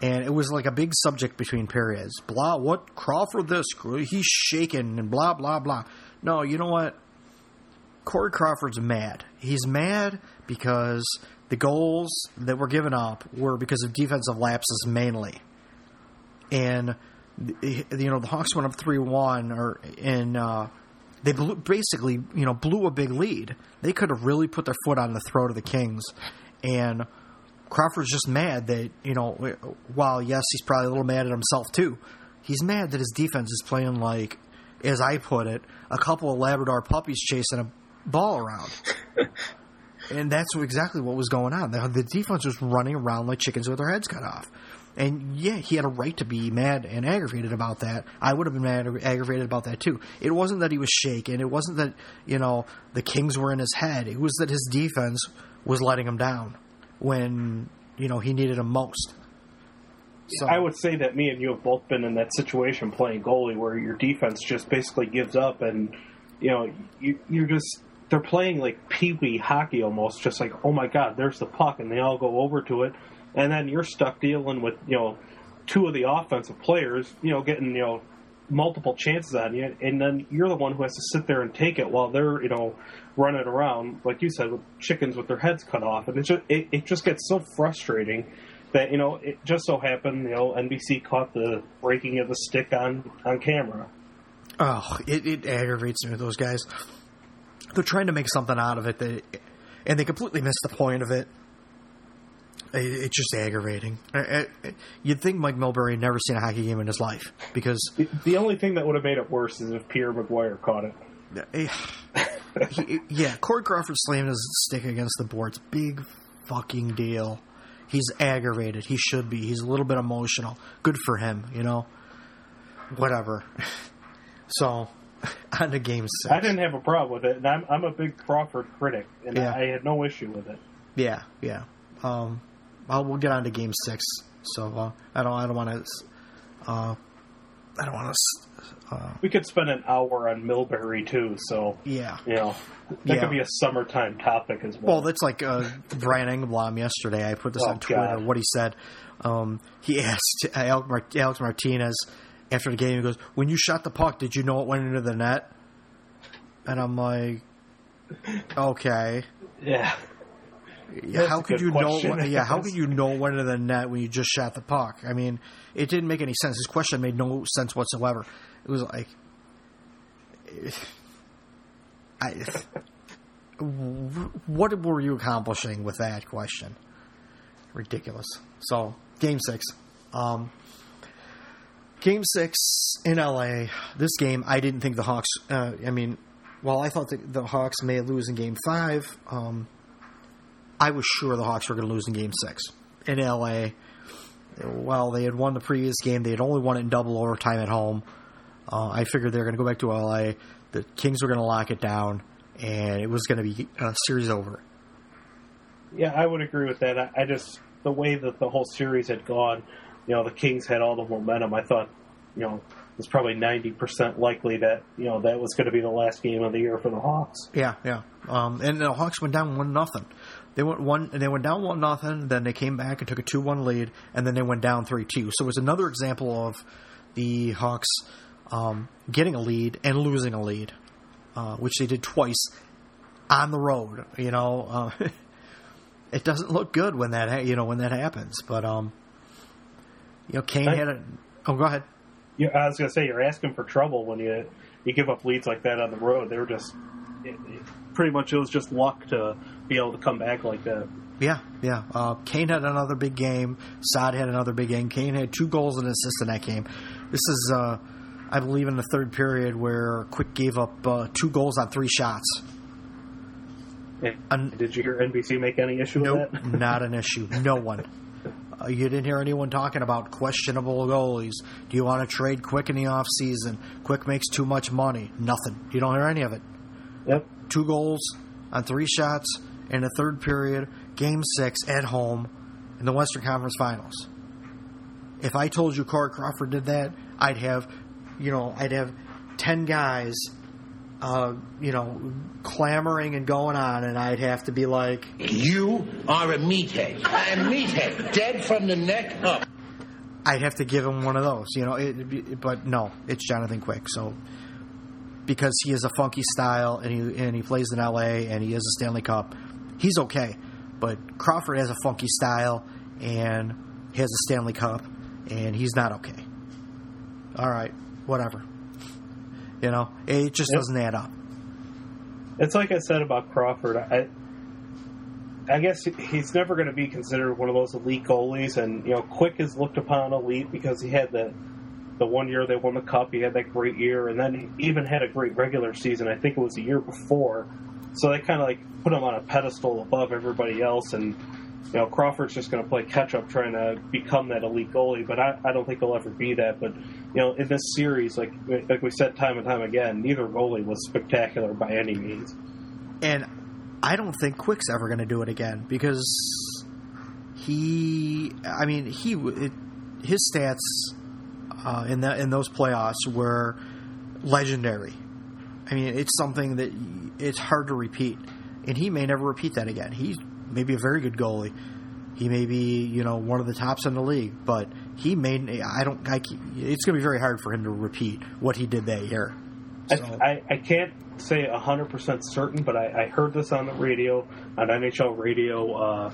and it was like a big subject between periods. Blah, what Crawford this? He's shaking and blah blah blah. No, you know what? Corey Crawford's mad. He's mad because the goals that were given up were because of defensive lapses mainly, and you know the Hawks went up three one, or in uh, they blew, basically you know blew a big lead. They could have really put their foot on the throat of the Kings, and Crawford's just mad that you know while yes he's probably a little mad at himself too. He's mad that his defense is playing like, as I put it, a couple of Labrador puppies chasing a ball around. and that's exactly what was going on. The, the defense was running around like chickens with their heads cut off. And yeah, he had a right to be mad and aggravated about that. I would have been mad or aggravated about that too. It wasn't that he was shaken. It wasn't that, you know, the Kings were in his head. It was that his defense was letting him down when, you know, he needed him most. So. I would say that me and you have both been in that situation playing goalie where your defense just basically gives up and, you know, you, you're just they're playing like pee wee hockey almost, just like, oh my god, there's the puck, and they all go over to it, and then you're stuck dealing with you know two of the offensive players, you know, getting you know multiple chances on you, and then you're the one who has to sit there and take it while they're you know running around like you said with chickens with their heads cut off, and it just it, it just gets so frustrating that you know it just so happened you know NBC caught the breaking of the stick on on camera. Oh, it, it aggravates me with those guys they're trying to make something out of it, that, and they completely miss the point of it. It's just aggravating. You'd think Mike Milbury had never seen a hockey game in his life because the only thing that would have made it worse is if Pierre McGuire caught it. he, yeah, Corey Crawford slammed his stick against the boards. Big fucking deal. He's aggravated. He should be. He's a little bit emotional. Good for him, you know. Whatever. So on the game six. I didn't have a problem with it, and I'm I'm a big Crawford critic, and yeah. I had no issue with it. Yeah, yeah. Um, well, we'll get on to game six. So uh, I don't I don't want to. Uh, I don't want to. Uh, we could spend an hour on Milbury too. So yeah, you know. That yeah. could be a summertime topic as well. Well, that's like uh, Brian Engblom yesterday. I put this oh, on Twitter. God. What he said. Um, he asked Alec Martinez after the game, he goes, "When you shot the puck, did you know it went into the net?" And I'm like, "Okay." Yeah. That's how could you question. know? Yeah, how could you know went into the net when you just shot the puck? I mean, it didn't make any sense. His question made no sense whatsoever. It was like, I, what were you accomplishing with that question? Ridiculous. So, game six. Um, Game six in LA. This game, I didn't think the Hawks. Uh, I mean, while I thought the, the, Hawks may lose in Game five, um, I was sure the Hawks were going to lose in Game six in LA. Well, they had won the previous game. They had only won it in double overtime at home. Uh, I figured they were going to go back to LA. The Kings were going to lock it down, and it was going to be a series over. Yeah, I would agree with that. I, I just the way that the whole series had gone you know the Kings had all the momentum. I thought, you know, it's probably ninety percent likely that you know that was going to be the last game of the year for the Hawks. Yeah, yeah. Um, and the Hawks went down one nothing. They went one. They went down one nothing. Then they came back and took a two one lead, and then they went down three two. So it was another example of the Hawks um, getting a lead and losing a lead, uh, which they did twice on the road. You know, uh, it doesn't look good when that ha- you know when that happens, but um, you know, Kane had a. Oh, go ahead. Yeah, I was going to say you're asking for trouble when you you give up leads like that on the road. They were just it, it, pretty much it was just luck to be able to come back like that. Yeah, yeah. Uh, Kane had another big game. Saad had another big game. Kane had two goals and an assist in that game. This is, uh, I believe, in the third period where Quick gave up uh, two goals on three shots. And, Did you hear NBC make any issue nope, with that? not an issue. No one. Uh, you didn't hear anyone talking about questionable goalies. Do you want to trade Quick in the off season? Quick makes too much money. Nothing. You don't hear any of it. Yep. Two goals on three shots, in the third period, game six at home in the Western Conference Finals. If I told you Corey Crawford did that, I'd have, you know, I'd have 10 guys, uh, you know, clamoring and going on, and I'd have to be like, You are a meathead. A meathead. Dead from the neck up. I'd have to give him one of those, you know. It, but no, it's Jonathan Quick. So because he has a funky style and he and he plays in LA and he has a Stanley Cup, he's okay. But Crawford has a funky style and he has a Stanley Cup and he's not okay. All right, whatever. You know, it just doesn't add up. It's like I said about Crawford. I, I guess he's never going to be considered one of those elite goalies. And you know, Quick is looked upon elite because he had the the one year they won the cup. He had that great year, and then he even had a great regular season. I think it was the year before. So they kind of like put him on a pedestal above everybody else. And you know, Crawford's just going to play catch up, trying to become that elite goalie. But I, I don't think he'll ever be that. But you know, in this series, like like we said time and time again, neither goalie was spectacular by any means. And I don't think Quick's ever going to do it again because he, I mean, he it, his stats uh, in that in those playoffs were legendary. I mean, it's something that it's hard to repeat, and he may never repeat that again. He's maybe a very good goalie. He may be, you know, one of the tops in the league, but he may. I don't. I, it's going to be very hard for him to repeat what he did that year. So- I, I, I can't say 100% certain, but I, I heard this on the radio, on NHL radio, uh,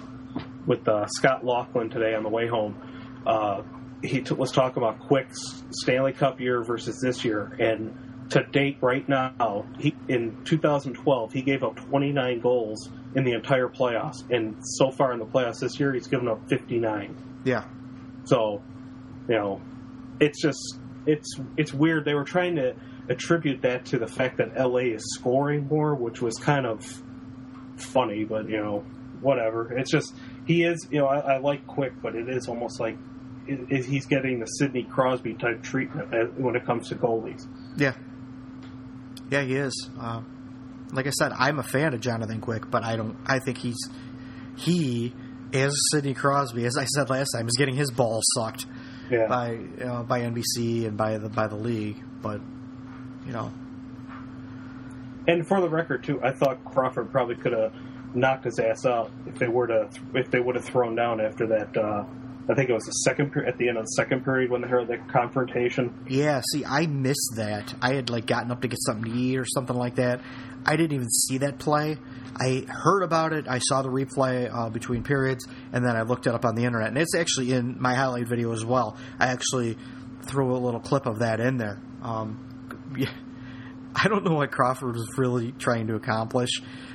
with uh, Scott Laughlin today on the way home. Uh, he t- was talking about Quick's Stanley Cup year versus this year, and to date, right now, he in 2012 he gave up 29 goals in the entire playoffs, and so far in the playoffs this year, he's given up 59. yeah, So, you know, it's just it's it's weird. They were trying to attribute that to the fact that LA is scoring more, which was kind of funny, but you know, whatever. It's just he is. You know, I, I like Quick, but it is almost like it, it, he's getting the Sidney Crosby type treatment when it comes to goalies. Yeah. Yeah, he is. Uh, like I said, I'm a fan of Jonathan Quick, but I don't. I think he's he, is Sidney Crosby, as I said last time, is getting his ball sucked Yeah, by uh, by NBC and by the by the league. But you know, and for the record too, I thought Crawford probably could have knocked his ass out if they were to if they would have thrown down after that. Uh, I think it was the second per- at the end of the second period when they had that confrontation. yeah. See, I missed that. I had like gotten up to get something to eat or something like that. I didn't even see that play. I heard about it. I saw the replay uh, between periods, and then I looked it up on the internet. And it's actually in my highlight video as well. I actually threw a little clip of that in there. Um, yeah, I don't know what Crawford was really trying to accomplish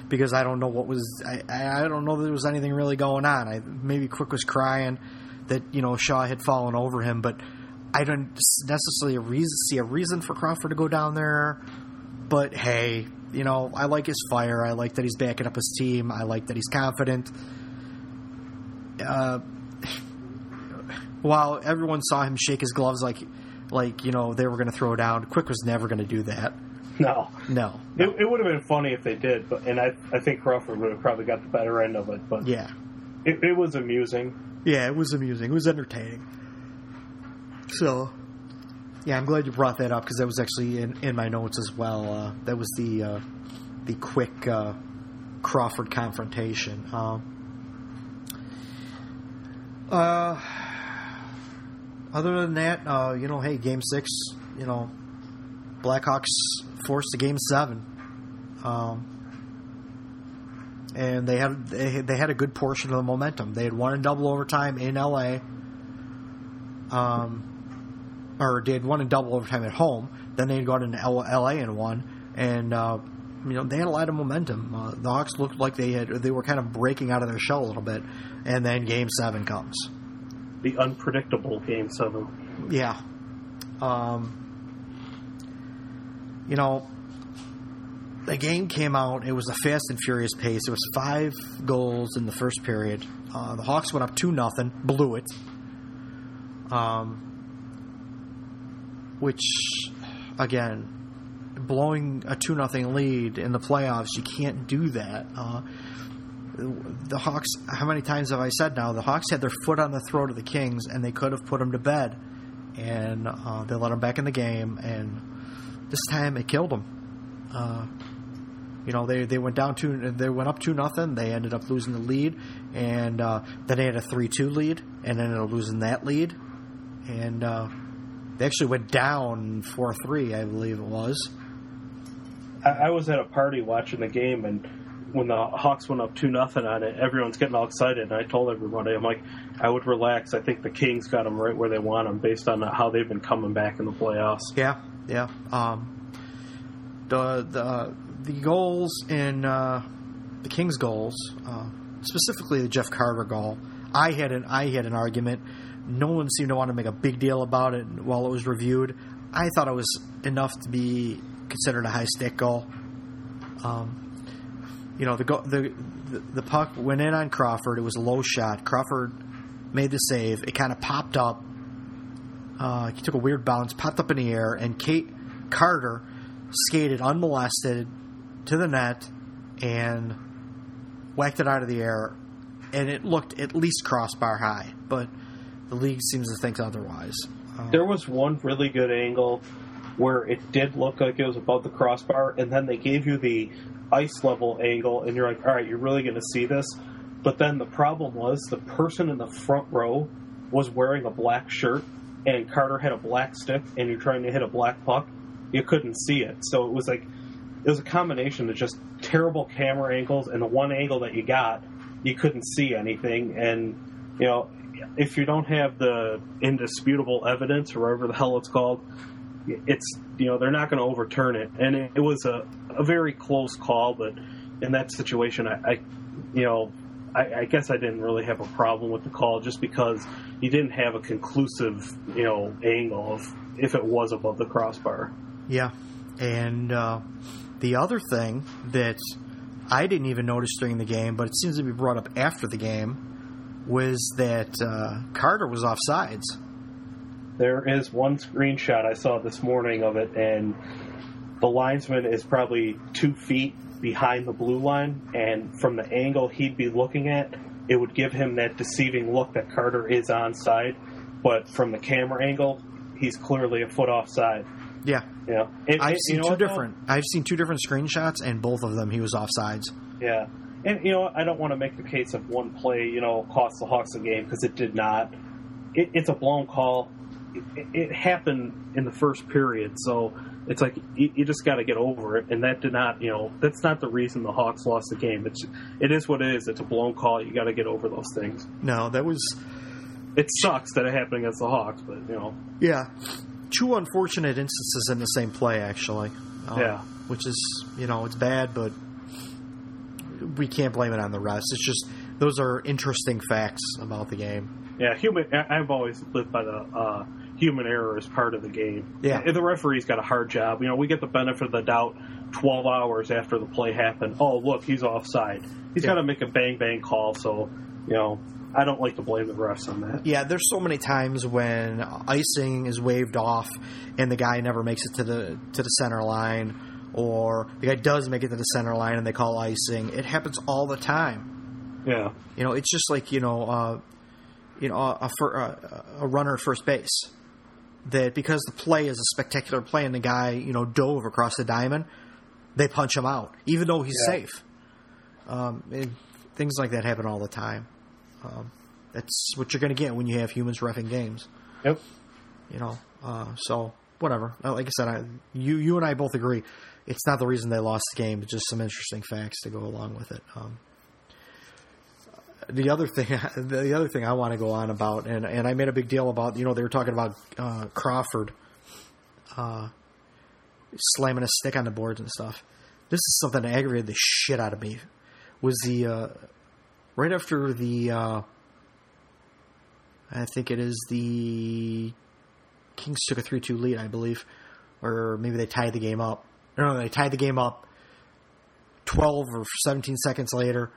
because I don't know what was. I, I I don't know that there was anything really going on. I maybe Quick was crying that you know Shaw had fallen over him, but I don't necessarily a reason, see a reason for Crawford to go down there. But hey, you know I like his fire. I like that he's backing up his team. I like that he's confident. Uh, while everyone saw him shake his gloves like like you know they were going to throw down, Quick was never going to do that. No, No. it, it would have been funny if they did, but and I I think Crawford would have probably got the better end of it. But Yeah. it, it was amusing. Yeah, it was amusing. It was entertaining. So, yeah, I'm glad you brought that up because that was actually in, in my notes as well. Uh, that was the uh, the quick uh, Crawford confrontation. Um, uh, other than that, uh, you know, hey, Game Six, you know, Blackhawks forced a Game Seven. Um, and they had they, had- they had a good portion of the momentum. They had won in double overtime in LA, um, or did one in double overtime at home. Then they had gone into L- LA and won, and uh, you know they had a lot of momentum. Uh, the Hawks looked like they had they were kind of breaking out of their shell a little bit, and then Game Seven comes. The unpredictable game seven. Yeah. Um, you know, the game came out. It was a fast and furious pace. It was five goals in the first period. Uh, the Hawks went up two nothing, blew it. Um, which, again, blowing a two nothing lead in the playoffs, you can't do that. Uh, the Hawks. How many times have I said now? The Hawks had their foot on the throat of the Kings, and they could have put them to bed, and uh, they let them back in the game, and this time it killed them. You know, they they went down two, they went up two nothing. They ended up losing the lead, and uh, then they had a three two lead, and ended up losing that lead, and uh, they actually went down four three, I believe it was. I, I was at a party watching the game, and when the Hawks went up two nothing on it, everyone's getting all excited. And I told everybody, I'm like, I would relax. I think the Kings got them right where they want them, based on how they've been coming back in the playoffs. Yeah, yeah. Um, the the the goals in uh, the Kings' goals, uh, specifically the Jeff Carter goal, I had an I had an argument. No one seemed to want to make a big deal about it while it was reviewed. I thought it was enough to be considered a high stick goal. Um, you know, the, go- the the the puck went in on Crawford. It was a low shot. Crawford made the save. It kind of popped up. Uh, he took a weird bounce, popped up in the air, and Kate Carter skated unmolested to the net and whacked it out of the air. And it looked at least crossbar high, but the league seems to think otherwise. Uh, There was one really good angle where it did look like it was above the crossbar, and then they gave you the ice level angle, and you're like, all right, you're really going to see this. But then the problem was the person in the front row was wearing a black shirt, and Carter had a black stick, and you're trying to hit a black puck. You couldn't see it. So it was like, it was a combination of just terrible camera angles, and the one angle that you got, you couldn't see anything. And, you know, if you don't have the indisputable evidence, or whatever the hell it's called, it's you know they're not going to overturn it, and it, it was a, a very close call. But in that situation, I, I you know I, I guess I didn't really have a problem with the call just because you didn't have a conclusive you know angle of if it was above the crossbar. Yeah, and uh, the other thing that I didn't even notice during the game, but it seems to be brought up after the game, was that uh, Carter was off sides. There is one screenshot I saw this morning of it, and the linesman is probably two feet behind the blue line, and from the angle he'd be looking at, it would give him that deceiving look that Carter is onside. But from the camera angle, he's clearly a foot offside. Yeah, You know, And- I've and seen you know two what, though? different. I've seen two different screenshots, and both of them he was off sides. Yeah, and you know, I don't want to make the case of one play, you know, cost the Hawks the game because it did not. It, it's a blown call. It, it happened in the first period, so it's like you, you just got to get over it. And that did not, you know, that's not the reason the Hawks lost the game. It's it is what it is. It's a blown call. You got to get over those things. No, that was It sucks that it happened against the Hawks, but you know, yeah, two unfortunate instances in the same play actually. Uh, Yeah. which is you know it's bad, but we can't blame it on the rest. It's just those are interesting facts about the game. Yeah, human. I've always lived by the uh, human error as part of the game. Yeah. And the referee's got a hard job. You know, we get the benefit of the doubt. Twelve hours after the play happened, oh look, he's offside. He's Yeah. got to make a bang bang call. So, you know, I don't like to blame the refs on that. Yeah, there's so many times when icing is waved off and the guy never makes it to the to the center line, or the guy does make it to the center line and they call icing. It happens all the time. Yeah, You know, it's just like you know, uh, you know, a, a, a, a runner at first base. That because the play is a spectacular play and the guy you know dove across the diamond, they punch him out even though he's Yeah. safe. Um, and things like that happen all the time. Um, that's what you're going to get when you have humans refing games. yep. You know, uh, so whatever. Uh, Like I said, I, you you and I both agree. It's not the reason they lost the game. It's just some interesting facts to go along with it. Um, the other thing, the other thing I want to go on about, and and I made a big deal about. You know, they were talking about uh, Crawford uh, slamming a stick on the boards and stuff. This is something that aggravated the shit out of me. Was the uh, right after the uh, I think it is the Kings took a three-two lead, I believe, or maybe they tied the game up. No, they tied the game up. Twelve or seventeen seconds later,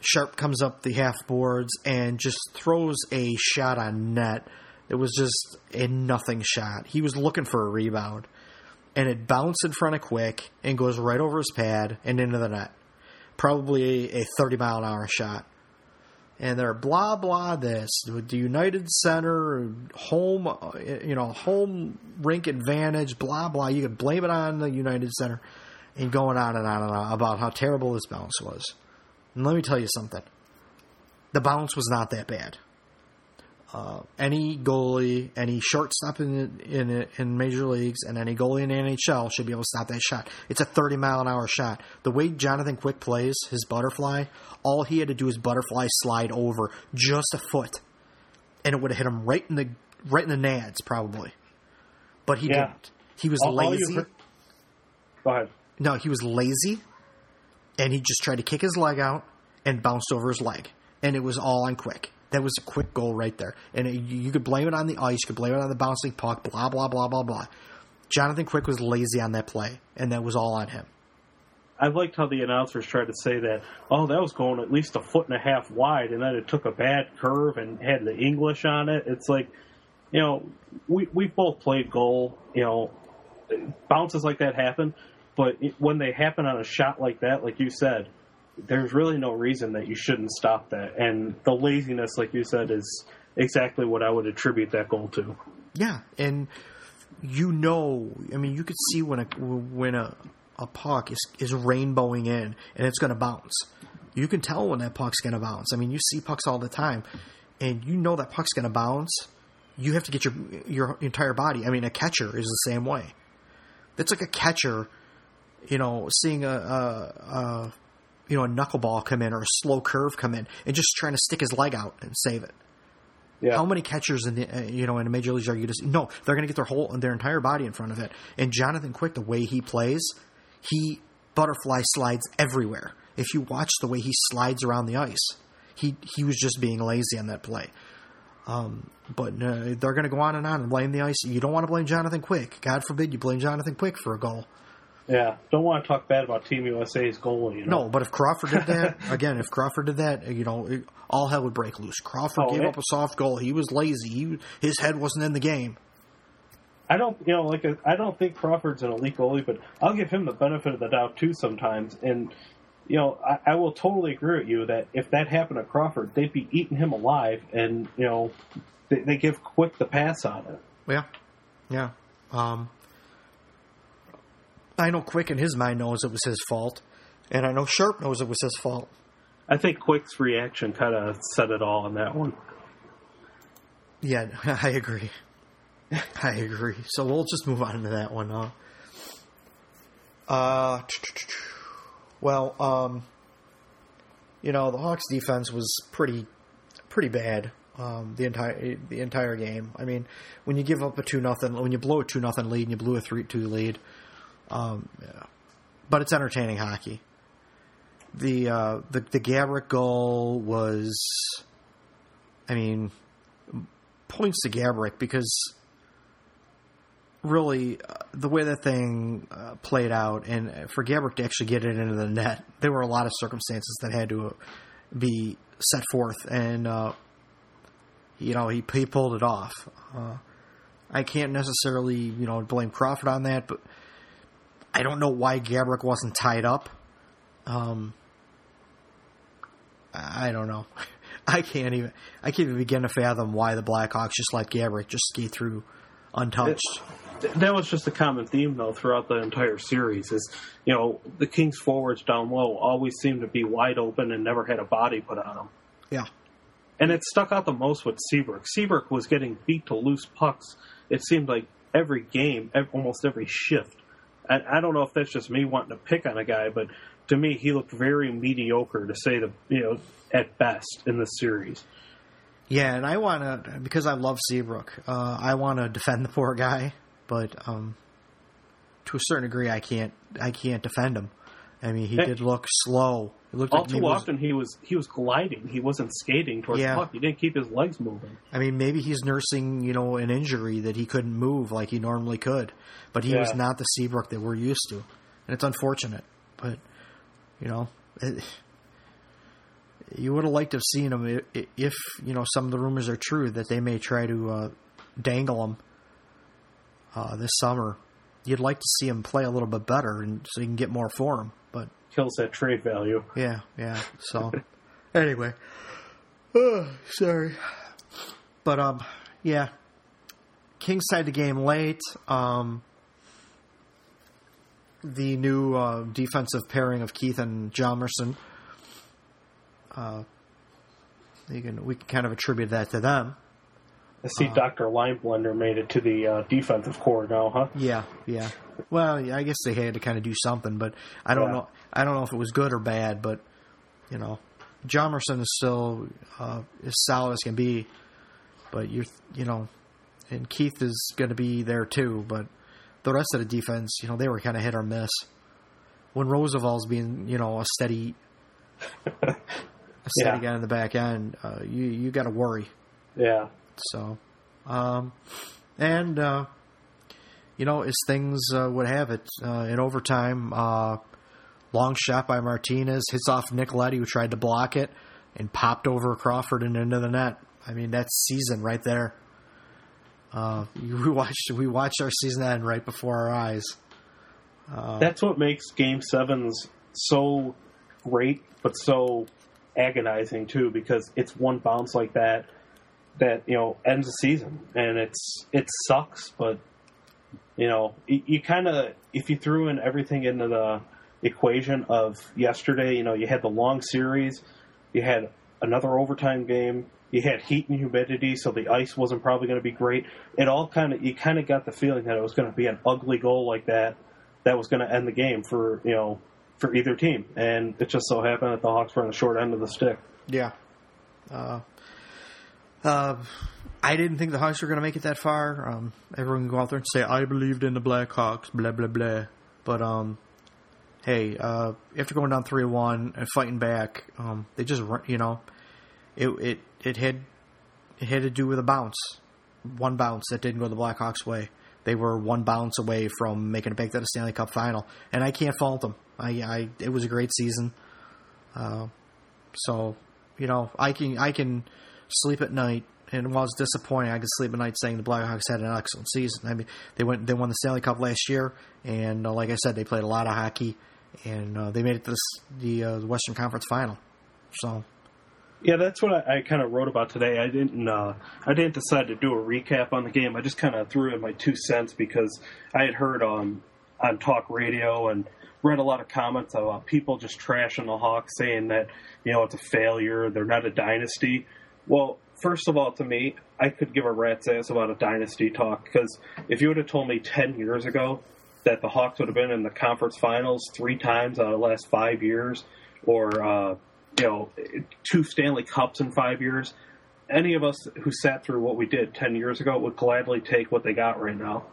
Sharp comes up the half boards and just throws a shot on net. It was just a nothing shot. He was looking for a rebound, and it bounced in front of Quick and goes right over his pad and into the net. Probably a, a 30 mile an hour shot. And they're blah blah this with the United Center home, you know, home rink advantage, blah blah. You could blame it on the United Center, and going on and on and on about how terrible this bounce was. And let me tell you something: the bounce was not that bad. Uh, any goalie, any shortstop in, in in major leagues, and any goalie in the NHL should be able to stop that shot. It's a 30 mile an hour shot. The way Jonathan Quick plays his butterfly, all he had to do is butterfly slide over just a foot, and it would have hit him right in the right in the nads probably. But he Yeah. didn't. He was All- lazy. Go ahead. No, he was lazy, and he just tried to kick his leg out and bounced over his leg, and it was all on quick. That was a quick goal right there, and you could blame it on the ice, you could blame it on the bouncing puck, blah blah blah blah blah. Jonathan Quick was lazy on that play, and that was all on him. I liked how the announcers tried to say that, oh, that was going at least a foot and a half wide, and then it took a bad curve and had the English on it. It's like, you know, we we both played goal. You know, bounces like that happen, but it, when they happen on a shot like that, like you said, there's really no reason that you shouldn't stop that. And the laziness, like you said, is exactly what I would attribute that goal to. Yeah, and you know, I mean, you could see when a when a a puck is is rainbowing in and it's going to bounce. You can tell when that puck's going to bounce. I mean, you see pucks all the time, and you know that puck's going to bounce. You have to get your your entire body. I mean, a catcher is the same way. It's like a catcher, you know, seeing a, a, a you know a knuckleball come in or a slow curve come in and just trying to stick his leg out and save it. Yeah. How many catchers in the uh, you know in the major leagues are you just? No, they're going to get their whole their entire body in front of it. And Jonathan Quick, the way he plays, he butterfly slides everywhere. If you watch the way he slides around the ice, he he was just being lazy on that play. Um, but uh, they're going to go on and on and blame the ice. You don't want to blame Jonathan Quick. God forbid you blame Jonathan Quick for a goal. Yeah, don't want to talk bad about Team USA's goalie. You know? No, but if Crawford did that again, if Crawford did that, you know, it, all hell would break loose. Crawford Oh, gave it- up a soft goal. He was lazy. He, his head wasn't in the game. I don't, you know, like I don't think Crawford's an elite goalie, but I'll give him the benefit of the doubt too sometimes. And you know, I, I will totally agree with you that if that happened to Crawford, they'd be eating him alive, and you know, they, they give Quick the pass on it. Yeah, yeah. Um, I know Quick in his mind knows it was his fault, and I know Sharp knows it was his fault. I think Quick's reaction kind of said it all on that one. Yeah, I agree. I agree. So we'll just move on to that one. Uh, uh, well, um, you know, the Hawks defense was pretty, pretty bad. Um, the entire the entire game. I mean, when you give up a two nothing, when you blow a two nothing lead, and you blew a three two lead. Um, yeah. but it's entertaining hockey. The uh, the the Gaborik goal was, I mean, points to Gaborik because really uh, the way that thing uh, played out, and for Gaborik to actually get it into the net, there were a lot of circumstances that had to be set forth, and uh, you know he he pulled it off. Uh, I can't necessarily you know blame Crawford on that, but I don't know why Gaborik wasn't tied up. Um, I don't know. I can't even. I can't even begin to fathom why the Blackhawks just let Gaborik just skate through untouched. Th- That was just a common theme though throughout the entire series. Is you know the Kings forwards down low always seemed to be wide open and never had a body put on them. Yeah, And it stuck out the most with Seabrook. Seabrook was getting beat to loose pucks. It seemed like every game, almost every shift. And I don't know if that's just me wanting to pick on a guy, but to me, he looked very mediocre to say the you know at best in this series. yeah, and I want to because I love Seabrook. Uh, I want to defend the poor guy, but um, to a certain degree, I can't. I can't defend him. I mean, he did look slow. It looked All like too was- often, he was he was gliding. He wasn't skating towards Yeah. the puck. He didn't keep his legs moving. I mean, maybe he's nursing, you know, an injury that he couldn't move like he normally could. But he was not the Seabrook that we're used to, and it's unfortunate. But you know, it, you would have liked to have seen him if you know some of the rumors are true that they may try to uh, dangle him uh, this summer you'd like to see him play a little bit better, and so you can get more for him. But Kills that trade value. yeah, yeah. So anyway, oh, sorry, but um, yeah. Kings tied the game late. Um, the new uh, defensive pairing of Keith and Hjalmarsson. Uh, you can we can kind of attribute that to them. I see Dr. Lineblender made it to the uh, defensive corps now, huh? Yeah, yeah. Well, yeah, I guess they had to kind of do something, but I don't Yeah. know. I don't know if it was good or bad, but you know, Hjalmarsson is still uh, as solid as can be. But you're, you know, and Keith is going to be there too. But the rest of the defense, you know, they were kind of hit or miss. When Rozsival's being, you know, a steady, a steady Yeah. guy in the back end, uh, you you got to worry. Yeah. So, um, and uh, you know, as things uh, would have it, uh, in overtime, uh, long shot by Martinez hits off Nick Leddy, who tried to block it and popped over Crawford and into the net. I mean, that's season right there. Uh, we watched we watched our season end right before our eyes. That's what makes Game Sevens so great, but so agonizing too, because it's one bounce like that that you know ends the season, and it's it sucks, but you know you, you kind of if you threw in everything into the equation of yesterday, you know you had the long series, you had another overtime game. You had heat and humidity, so the ice wasn't probably going to be great. It all kind of you kind of got the feeling that it was going to be an ugly goal like that that was going to end the game for you know for either team, and it just so happened that the Hawks were on the short end of the stick. Yeah. Uh, uh, I didn't think the Hawks were going to make it that far. Um, everyone can go out there and say, I believed in the Blackhawks, blah, blah, blah. But, um, hey, uh, after going down 3 1 and fighting back, um, they just, you know, it, it, it had it had to do with a bounce. One bounce that didn't go the Blackhawks' way. They were one bounce away from making it back to the Stanley Cup final. And I can't fault them. I, I it was a great season. Uh, so, you know, I can I can sleep at night, and while it's disappointing, I can sleep at night saying the Blackhawks had an excellent season. I mean, they went they won the Stanley Cup last year, and uh, like I said, they played a lot of hockey, and uh, they made it to the uh, Western Conference Final. So, Yeah, that's what I, I kind of wrote about today. I didn't uh, I didn't decide to do a recap on the game. I just kind of threw in my two cents because I had heard on on talk radio and read a lot of comments about people just trashing the Hawks, saying that you know it's a failure, they're not a dynasty. Well, first of all, to me, I could give a rat's ass about a dynasty talk because if you would have told me ten years ago that the Hawks would have been in the conference finals three times out of the last five years, or uh, you know, two Stanley Cups in five years, any of us who sat through what we did ten years ago would gladly take what they got right now.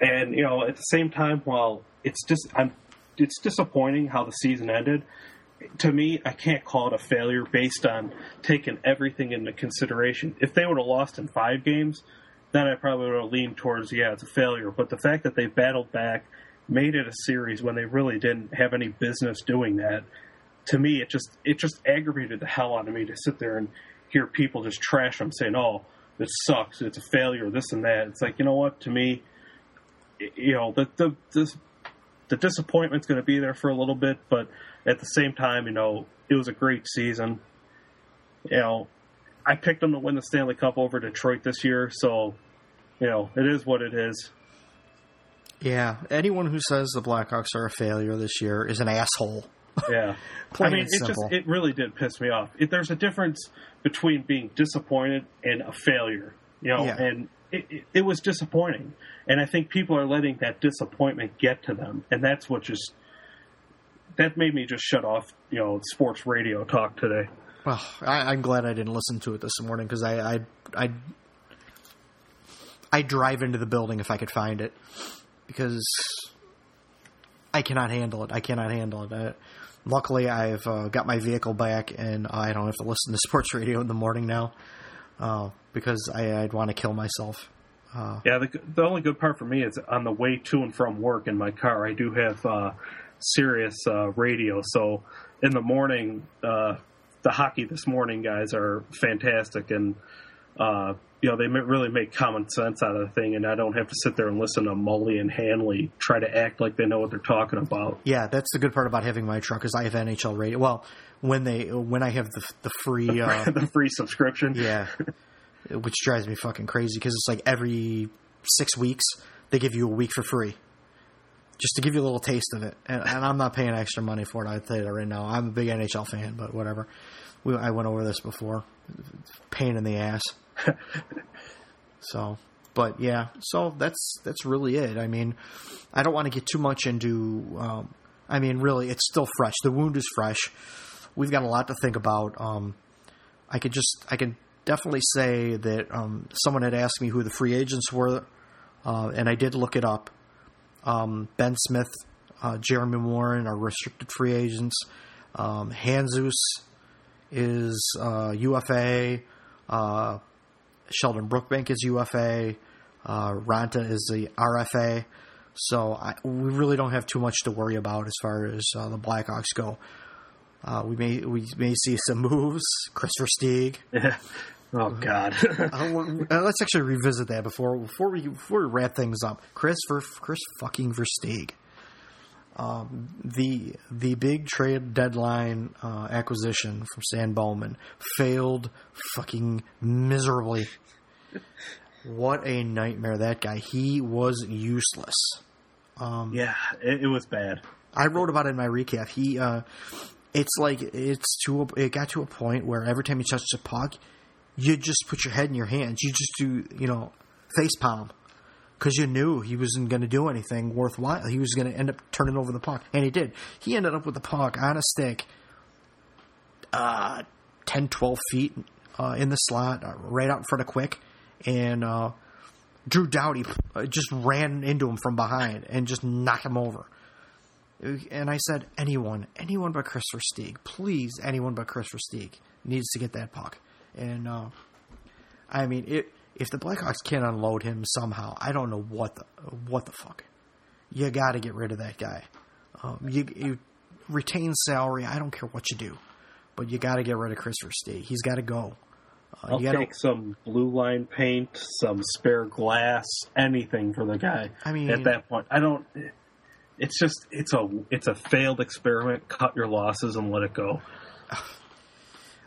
And you know, at the same time, while it's just I'm, it's disappointing how the season ended. To me, I can't call it a failure based on taking everything into consideration. If they would have lost in five games, then I probably would have leaned towards yeah, it's a failure. But the fact that they battled back, made it a series when they really didn't have any business doing that, to me, it just it just aggravated the hell out of me to sit there and hear people just trash them, saying, "Oh, this sucks, it's a failure, this and that." It's like you know what? To me, you know the the this, the disappointment's going to be there for a little bit, but at the same time, you know, it was a great season. You know, I picked them to win the Stanley Cup over Detroit this year, so you know it is what it is. yeah, anyone who says the Blackhawks are a failure this year is an asshole. Yeah, I mean, it just it really did piss me off. It, there's a difference between being disappointed and a failure, you know, Yeah. and it, it, it was disappointing, and I think people are letting that disappointment get to them, and that's what just that made me just shut off, you know, sports radio talk today. Well, I, I'm glad I didn't listen to it this morning because I, I, I, I drive into the building if I could find it because I cannot handle it. I cannot handle it. Uh, luckily, I've uh, got my vehicle back and I don't have to listen to sports radio in the morning now uh, because I, I'd want to kill myself. Uh, Yeah, the the only good part for me is on the way to and from work in my car. I do have uh, Sirius uh, radio, so in the morning, uh, the hockey this morning guys are fantastic, and uh, you know they really make common sense out of the thing, and I don't have to sit there and listen to Mully and Hanley try to act like they know what they're talking about. Yeah, that's the good part about having my truck is I have NHL radio. Well, when they when I have the the free uh, the free subscription. yeah, which drives me fucking crazy because it's like every six weeks they give you a week for free, just to give you a little taste of it. And, and I'm not paying extra money for it. I tell you that right now. I'm a big NHL fan, but whatever. We, I went over this before. Pain in the ass. so, but yeah, so that's that's really it. I mean, I don't want to get too much into. Um, I mean, really, it's still fresh. The wound is fresh. We've got a lot to think about. Um, I could just, I can definitely say that um, someone had asked me who the free agents were, uh, and I did look it up. Um, ben Smith, uh, Jeremy Morin are restricted free agents. Um, Handzus is uh, UFA. Uh, Sheldon Brookbank is UFA. Uh, Raanta is the RFA. So I, we really don't have too much to worry about as far as uh, the Blackhawks go. Uh, we may we may see some moves. Kris Versteeg. oh God. uh, let's actually revisit that before before we before we wrap things up. Kris for Kris fucking Versteeg. Um, the the big trade deadline uh, acquisition from Stan Bowman failed fucking miserably. what a nightmare that guy. He was useless. Um, yeah, it, it, was bad. I wrote about it in my recap. He, uh, it's like it's to a, it got to a point where every time he touched a puck, you just put your head in your hands. You just do you know face palm because you knew he wasn't going to do anything worthwhile. He was going to end up turning over the puck, and he did. He ended up with the puck on a stick, uh, 10, 12 feet uh, in the slot, uh, right out in front of Quick, and uh, Drew Doughty uh, just ran into him from behind and just knocked him over. And I said, anyone, anyone but Kris Versteeg, please, anyone but Kris Versteeg needs to get that puck. And uh, I mean, it if the Blackhawks can't unload him somehow, I don't know what the what the fuck. You got to get rid of that guy. Um, you, you, retain salary. I don't care what you do, but you got to get rid of Kristopher Versteeg. He's got to go. Uh, I'll gotta, take some blue line paint, some spare glass, anything for the guy. I mean, at that point, I don't. It's just it's a it's a failed experiment. Cut your losses and let it go.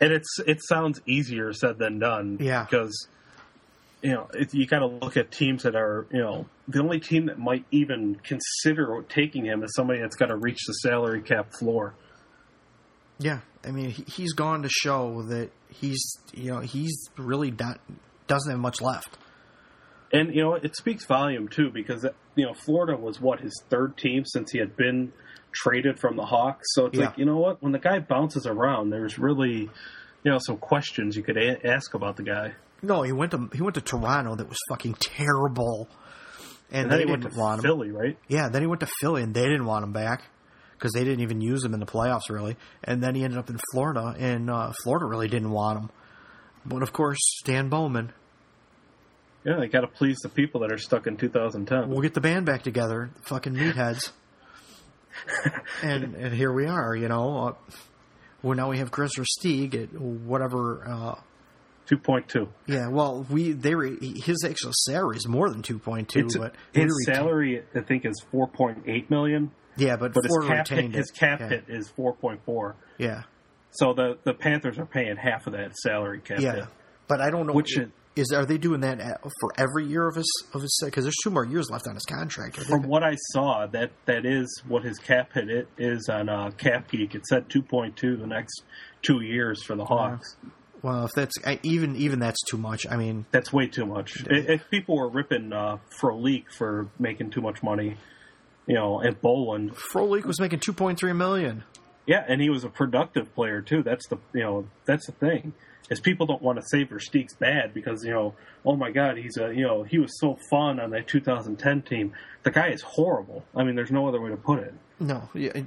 and it's it sounds easier said than done. Yeah, because you know, it, you got to look at teams that are, you know, the only team that might even consider taking him is somebody that's got to reach the salary cap floor. Yeah, I mean, he, he's gone to show that he's, you know, he's really not, doesn't have much left. And you know, it speaks volume too because you know Florida was what his third team since he had been traded from the Hawks. So it's Yeah. like you know what, when the guy bounces around, there's really, you know, some questions you could a- ask about the guy. No, he went to he went to Toronto. That was fucking terrible, and, And they then he went to want him. Philly, right? Yeah, then he went to Philly, and they didn't want him back because they didn't even use him in the playoffs really. And then he ended up in Florida, and uh, Florida really didn't want him. But of course, Stan Bowman. Yeah, they got to please the people that are stuck in 2010. We'll get the band back together, fucking meatheads. and and here we are, you know. Uh, well, now we have Kris Versteeg at whatever. Uh, 2.2. yeah, well, we they were his actual salary is more than two point two, It's, but his salary, I think, is 4.8 million, yeah, but, but his cap hit, his cap yeah. hit is 4.4. Yeah, So the the Panthers are paying half of that salary cap yeah, hit. but I don't know Which is are they doing that at, for every year of his of his because there's two more years left on his contract. From what I saw, that that is what his cap hit it is on uh, CapGeek. It said 2.2 the next two years for the Hawks. well, if that's even even that's too much. I mean, That's way too much. If, if people were ripping uh, Frolik for making too much money, you know, at Bolland, Frolik was making two point three million. yeah, and he was a productive player too. That's the you know that's the thing is people don't want to say Versteeg's bad because you know oh my god he's a you know he was so fun on that 2010 team. The guy is horrible. I mean, there's no other way to put it. No, yeah, it-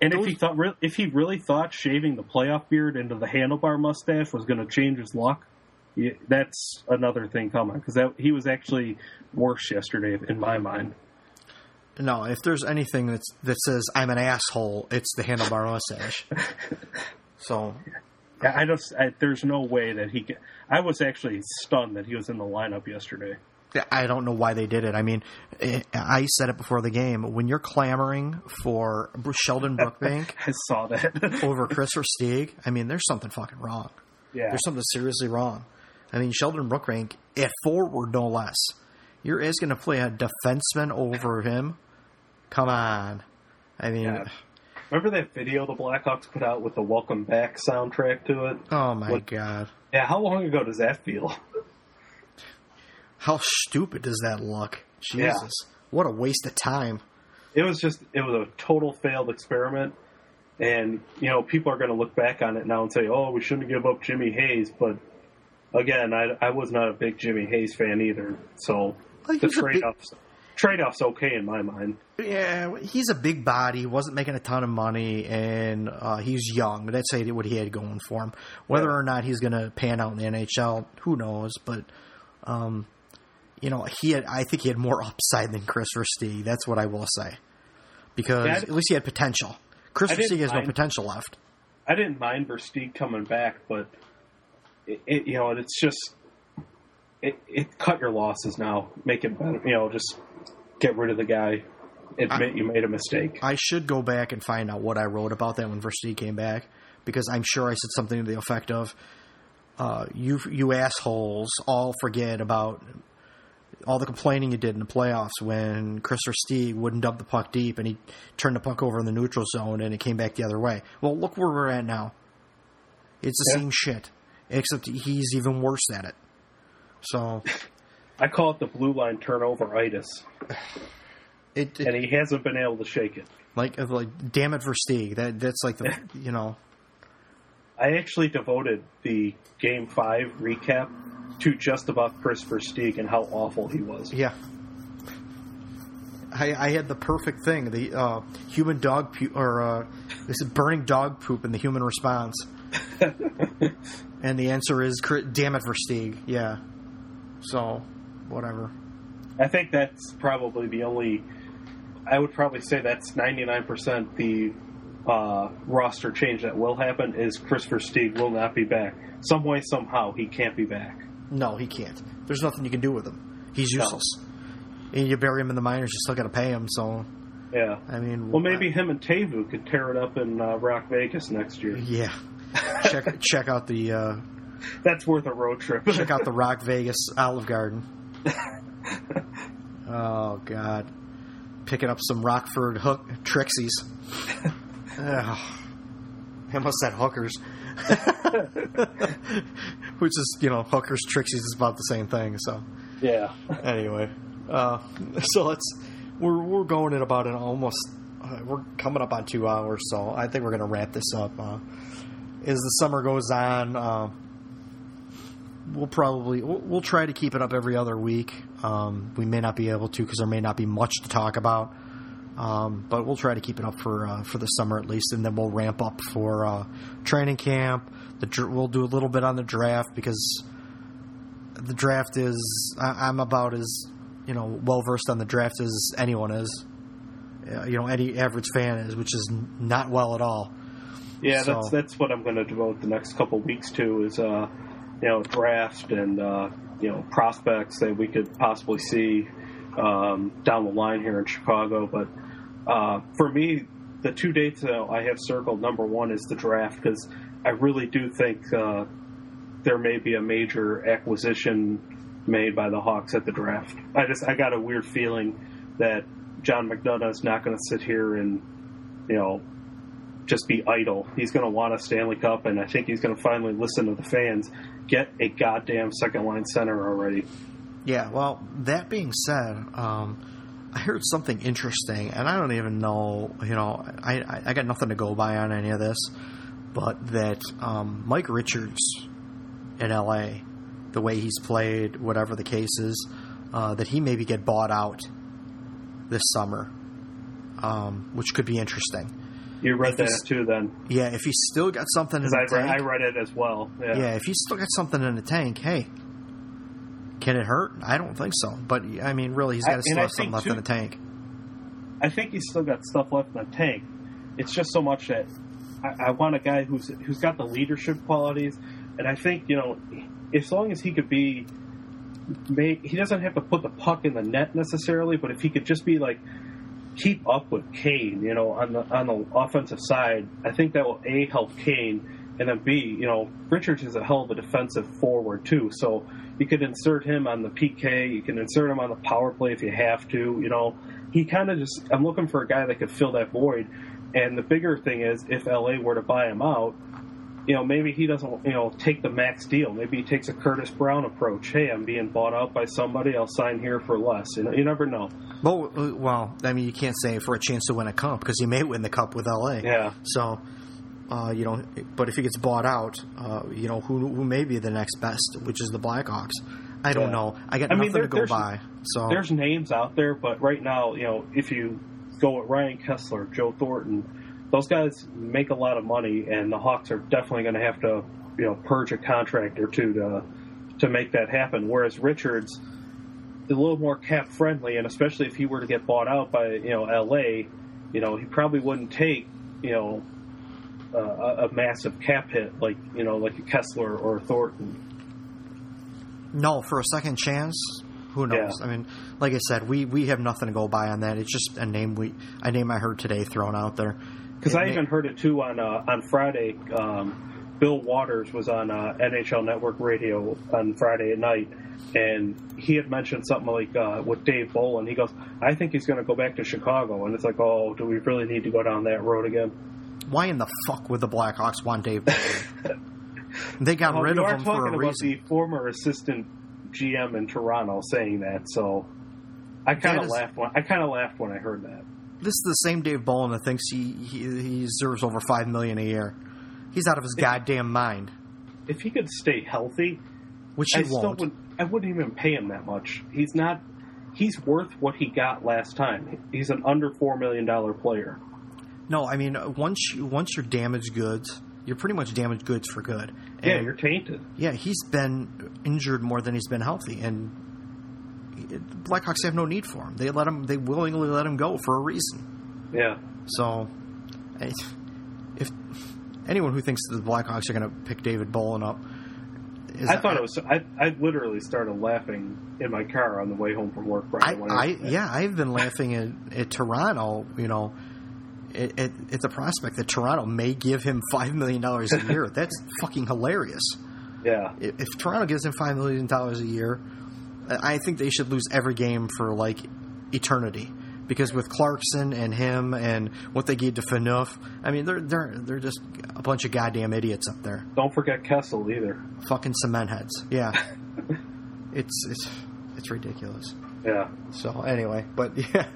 And if he thought re- if he really thought shaving the playoff beard into the handlebar mustache was going to change his luck, yeah, that's another thing coming because he was actually worse yesterday in my mind. no. If there's anything that's that says I'm an asshole, it's the handlebar mustache. so, I I just I, there's no way that he. Can, I was actually stunned that he was in the lineup yesterday. I don't know why they did it. I mean, eh, I said it before the game. When you're clamoring for Sheldon Brookbank I saw that. over Kris Versteeg, I mean, there's something fucking wrong. yeah, There's something seriously wrong. I mean, Sheldon Brookbank at forward, no less. You're asking to play a defenseman over him? Come on. I mean, Yeah. Remember that video the Blackhawks put out with the "Welcome Back" soundtrack to it? oh my What- god. Yeah, how long ago does that feel? How stupid does that look? Yeah. Jesus. What a waste of time. It was just it was a total failed experiment, and you know people are going to look back on it now and say, "Oh, we shouldn't give up Jimmy Hayes." But again, I, I was not a big Jimmy Hayes fan either, so Well, the he's a big- trade offs trade offs okay in my mind. Yeah, he's a big body, wasn't making a ton of money, and uh, he's young. That's what he had going for him. Whether Yeah. or not he's going to pan out in the NHL, who knows? But, um, you know, he had. I think he had more upside than Kris Versteeg. That's what I will say, because Yeah, at least he had potential. Kris Versteeg has no potential left. I didn't mind Versteeg coming back, but it, it you know it's just it, it cut your losses now, make it better. You know, just get rid of the guy. Admit you made a mistake. I should go back and find out what I wrote about that when Versteeg came back, because I'm sure I said something to the effect of, uh, "You you assholes all forget about all the complaining you did in the playoffs when Kris Versteeg wouldn't dump the puck deep and he turned the puck over in the neutral zone and it came back the other way. Well, look where we're at now. It's the Yeah. same shit, except he's even worse at it. So I call it the blue line turnover itis, it, it and he hasn't been able to shake it. like like damn it Versteeg. That that's like the you know I actually devoted the game five recap to just about Kris Versteeg and how awful he was. Yeah. I, I had the perfect thing: the uh, human dog pu- or uh, this is burning dog poop in the human response. and the answer is, "Damn it, Versteeg." Yeah. So, whatever. I think that's probably the only. I would probably say that's ninety nine percent the uh, roster change that will happen is Kris Versteeg will not be back. Some way, somehow, he can't be back. No, he can't. There's nothing you can do with him. He's No. useless. And you bury him in the minors, you still got to pay him. So, Yeah. I mean, Well, maybe him and Teuvo could tear it up in uh, Rock Vegas next year. yeah. check check out the uh, That's worth a road trip. check out the Rock Vegas Olive Garden. oh God, picking up some Rockford hook Trixies. Ugh. I almost said hookers, which is you know hookers Trixies is about the same thing. So yeah. anyway, uh, so let's we're we're going at about an almost uh, we're coming up on two hours, so I think we're going to wrap this up. Uh, as the summer goes on, uh, we'll probably we'll, we'll try to keep it up every other week. Um, we may not be able to because there may not be much to talk about. Um, but we'll try to keep it up for uh, for the summer at least, and then we'll ramp up for uh, training camp. The dr- we'll do a little bit on the draft because the draft is I, I'm about as you know well versed on the draft as anyone is. Uh, you know, any average fan is, which is n- not well at all. Yeah, So- that's that's what I'm going to devote the next couple weeks to is uh, you know draft and uh, you know prospects that we could possibly see um, down the line here in Chicago. But uh, for me, the two dates that I have circled, number one is the draft because I really do think uh, there may be a major acquisition made by the Hawks at the draft. I just I got a weird feeling that John McDonough is not going to sit here and you know just be idle. He's going to want a Stanley Cup, and I think he's going to finally listen to the fans. Get a goddamn second line center already. Yeah, well, that being said, um, I heard something interesting, and I don't even know, you know, I, I, I got nothing to go by on any of this, but that um, Mike Richards in LA, the way he's played, whatever the case is, uh, that he maybe get bought out this summer, um, which could be interesting. You read that too, then, Yeah, if he's still got something in the I, tank, I read it as well. Yeah. yeah, if he's still got something in the tank, hey, can it hurt? I don't think so. But I mean, really, he's got to still have something left in the tank. I think he's still got stuff left in the tank. It's just so much that I, I want a guy who's who's got the leadership qualities, and I think you know, as long as he could be, he doesn't have to put the puck in the net necessarily, but if he could just be like keep up with Kane, you know, on the on the offensive side, I think that will a help Kane, and then b, you know, Richards is a hell of a defensive forward too, so you could insert him on the PK, you can insert him on the power play if you have to, you know. He kind of just, I'm looking for a guy that could fill that void. And the bigger thing is, if LA were to buy him out, you know, maybe he doesn't, you know, take the max deal. Maybe he takes a Curtis Brown approach. Hey, I'm being bought out by somebody. I'll sign here for less. You know, you never know. Well, uh, well, I mean, you can't say for a chance to win a cup because he may win the cup with LA. Yeah. So, uh, you know, but if he gets bought out, uh, you know, who who may be the next best, which is the Blackhawks. I don't Yeah. know. I got I mean, nothing there- to go by. So There's names out there, but right now, you know, if you go with Ryan Kesler, Joe Thornton, those guys make a lot of money, and the Hawks are definitely going to have to, you know, purge a contract or two to to make that happen. Whereas Richards a little more cap friendly, and especially if he were to get bought out by you know L.A., you know, he probably wouldn't take you know uh, a, a massive cap hit like you know like a Kesler or a Thornton. no, for a second chance, who knows? Yeah. I mean, like I said, we we have nothing to go by on that. It's just a name we a name I heard today thrown out there. Because I may- even heard it too on uh, on Friday. Um, Bill Watters was on uh, NHL Network Radio on Friday at night, and he had mentioned something like uh, with Dave Bolland. He goes, "I think he's going to go back to Chicago," and it's like, "Oh, do we really need to go down that road again?" why in the fuck would the Blackhawks want Dave? Bolland? they got Well, rid of him for talking a about reason. the former assistant GM in Toronto saying that, so I kind of laughed. When, I kind of laughed when I heard that. This is the same Dave Bolland that thinks he, he he deserves over five million a year. He's out of his goddamn mind, If he could stay healthy, which he still won't. I wouldn't even pay him that much. He's not. He's worth what he got last time. He's an under four million dollar player. No, I mean once you, once you're damaged goods, you're pretty much damaged goods for good. Yeah, you're tainted. yeah, he's been injured more than he's been healthy, and Blackhawks have no need for him. They let him. They willingly let him go for a reason. Yeah, So, if anyone who thinks that the Blackhawks are going to pick David Bolland up, I thought it was. I I literally started laughing in my car on the way home from work I, I yeah, I've been laughing at, at Toronto. You know, at, at, at the prospect that Toronto may give him five million dollars a year. That's fucking hilarious. yeah. If, if Toronto gives him five million dollars a year, I think they should lose every game for like eternity. Because with Clarkson and him and what they gave to Phaneuf, I mean they're they're they're just a bunch of goddamn idiots up there, Don't forget Kessel either. fucking cement heads. Yeah, it's it's it's ridiculous. Yeah. So anyway, but yeah,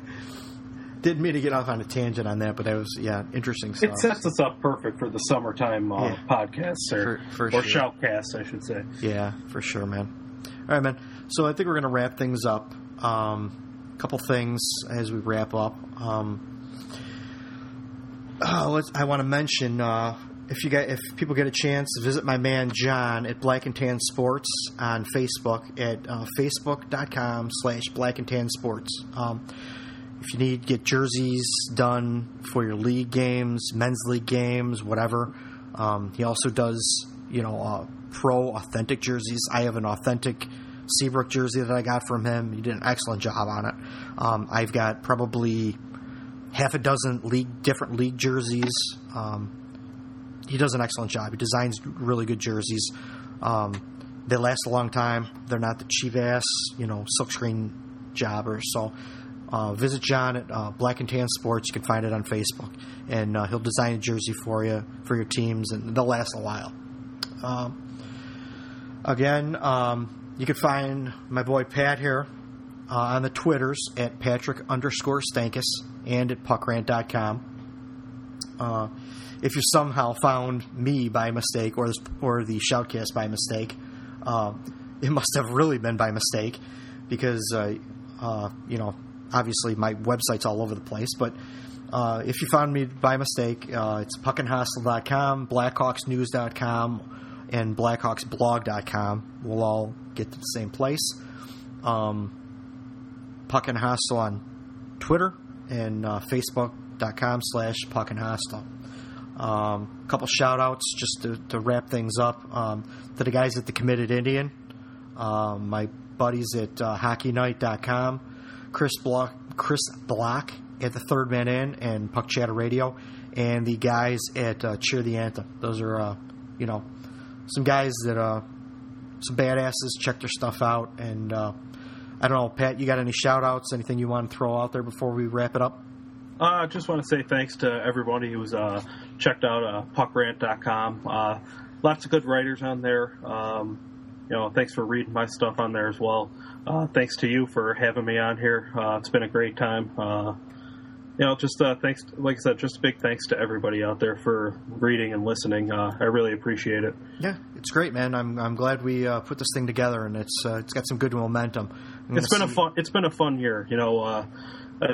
didn't mean to get off on a tangent on that, but that was yeah interesting stuff. It sets us up perfect for the summertime uh, Yeah. podcast, or, For- for or sure. shoutcast, I should say. Yeah, for sure, man. All right, man. So I think we're gonna wrap things up. Um, couple things as we wrap up. Um, uh, I want to mention uh, if you get if people get a chance, visit my man John at Black and Tan Sports on Facebook at uh, facebook.com slash Black and Tan Sports. Um, if you need get jerseys done for your league games, men's league games, whatever. Um, he also does, you know, uh, pro authentic jerseys. I have an authentic Seabrook jersey that I got from him. He did an excellent job on it. Um, I've got probably half a dozen league different league jerseys. Um, he does an excellent job. He designs really good jerseys. Um, they last a long time. They're not the cheap ass, you know, silkscreen jobbers. So uh, visit John at uh, Black and Tan Sports. You can find it on Facebook, and uh, he'll design a jersey for you for your teams, and they'll last a while. Um, again, um, you can find my boy Pat here uh, on the Twitters at Patrick underscore Stankus and at puckrant.com. Uh, if you somehow found me by mistake or this, or the shoutcast by mistake, uh, it must have really been by mistake because uh, uh, you know obviously my website's all over the place. But uh, if you found me by mistake, uh, it's puckinhostile.com, blackhawksnews.com, and blackhawksblog.com. We'll all get to the same place. Um, Puckin Hostile on Twitter and uh, Facebook.com slash Puckin Hostile. Um, a couple shout outs just to, to wrap things up um, to the guys at the Committed Indian, um, my buddies at uh, hockeynight.com, Chris Block, Chris Block at the Third Man In and Puck Chatter Radio, and the guys at uh, Cheer the Anthem. Those are, uh, you know, some guys that uh, some badasses. Check their stuff out, and uh, I don't know, Pat. You got any shout outs? Anything you want to throw out there before we wrap it up? I uh, just want to say thanks to everybody who's uh, checked out uh, puckrant.com. Uh, lots of good writers on there. Um, you know, thanks for reading my stuff on there as well. Uh, thanks to you for having me on here. Uh, it's been a great time. You know, just uh, thanks, like I said, just a big thanks to everybody out there for reading and listening. Uh, I really appreciate it. Yeah, it's great, man. I'm I'm glad we uh, put this thing together, and it's uh, it's got some good momentum. It's been gonna a fun. It's been a fun year. You know, uh, uh,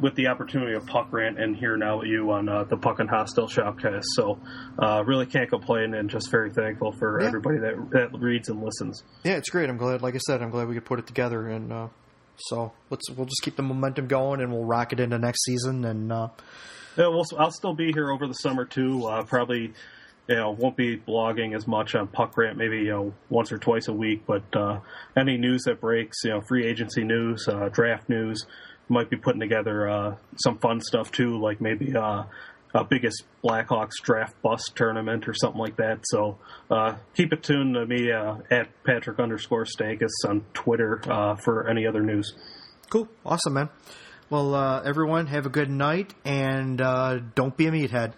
with the opportunity of Puck Rant and here now with you on uh, the Puckin Hostile Shoutcast. So, uh, really can't complain, and just very thankful for Yeah. everybody that that reads and listens. Yeah, it's great. I'm glad. Like I said, I'm glad we could put it together, and uh, so let's we'll just keep the momentum going, and we'll rock it into next season. And uh, Yeah, well, I'll still be here over the summer too. Uh, probably, you know, won't be blogging as much on Puck Rant, maybe you know once or twice a week. But uh, any news that breaks, you know, free agency news, uh, draft news, might be putting together uh, some fun stuff too, like maybe uh, biggest Blackhawks draft bust tournament or something like that. So uh, keep it tuned to me uh, at Patrick underscore Stankus on Twitter uh, for any other news. cool, awesome, man. Well, uh, everyone, have a good night, and uh, don't be a meathead.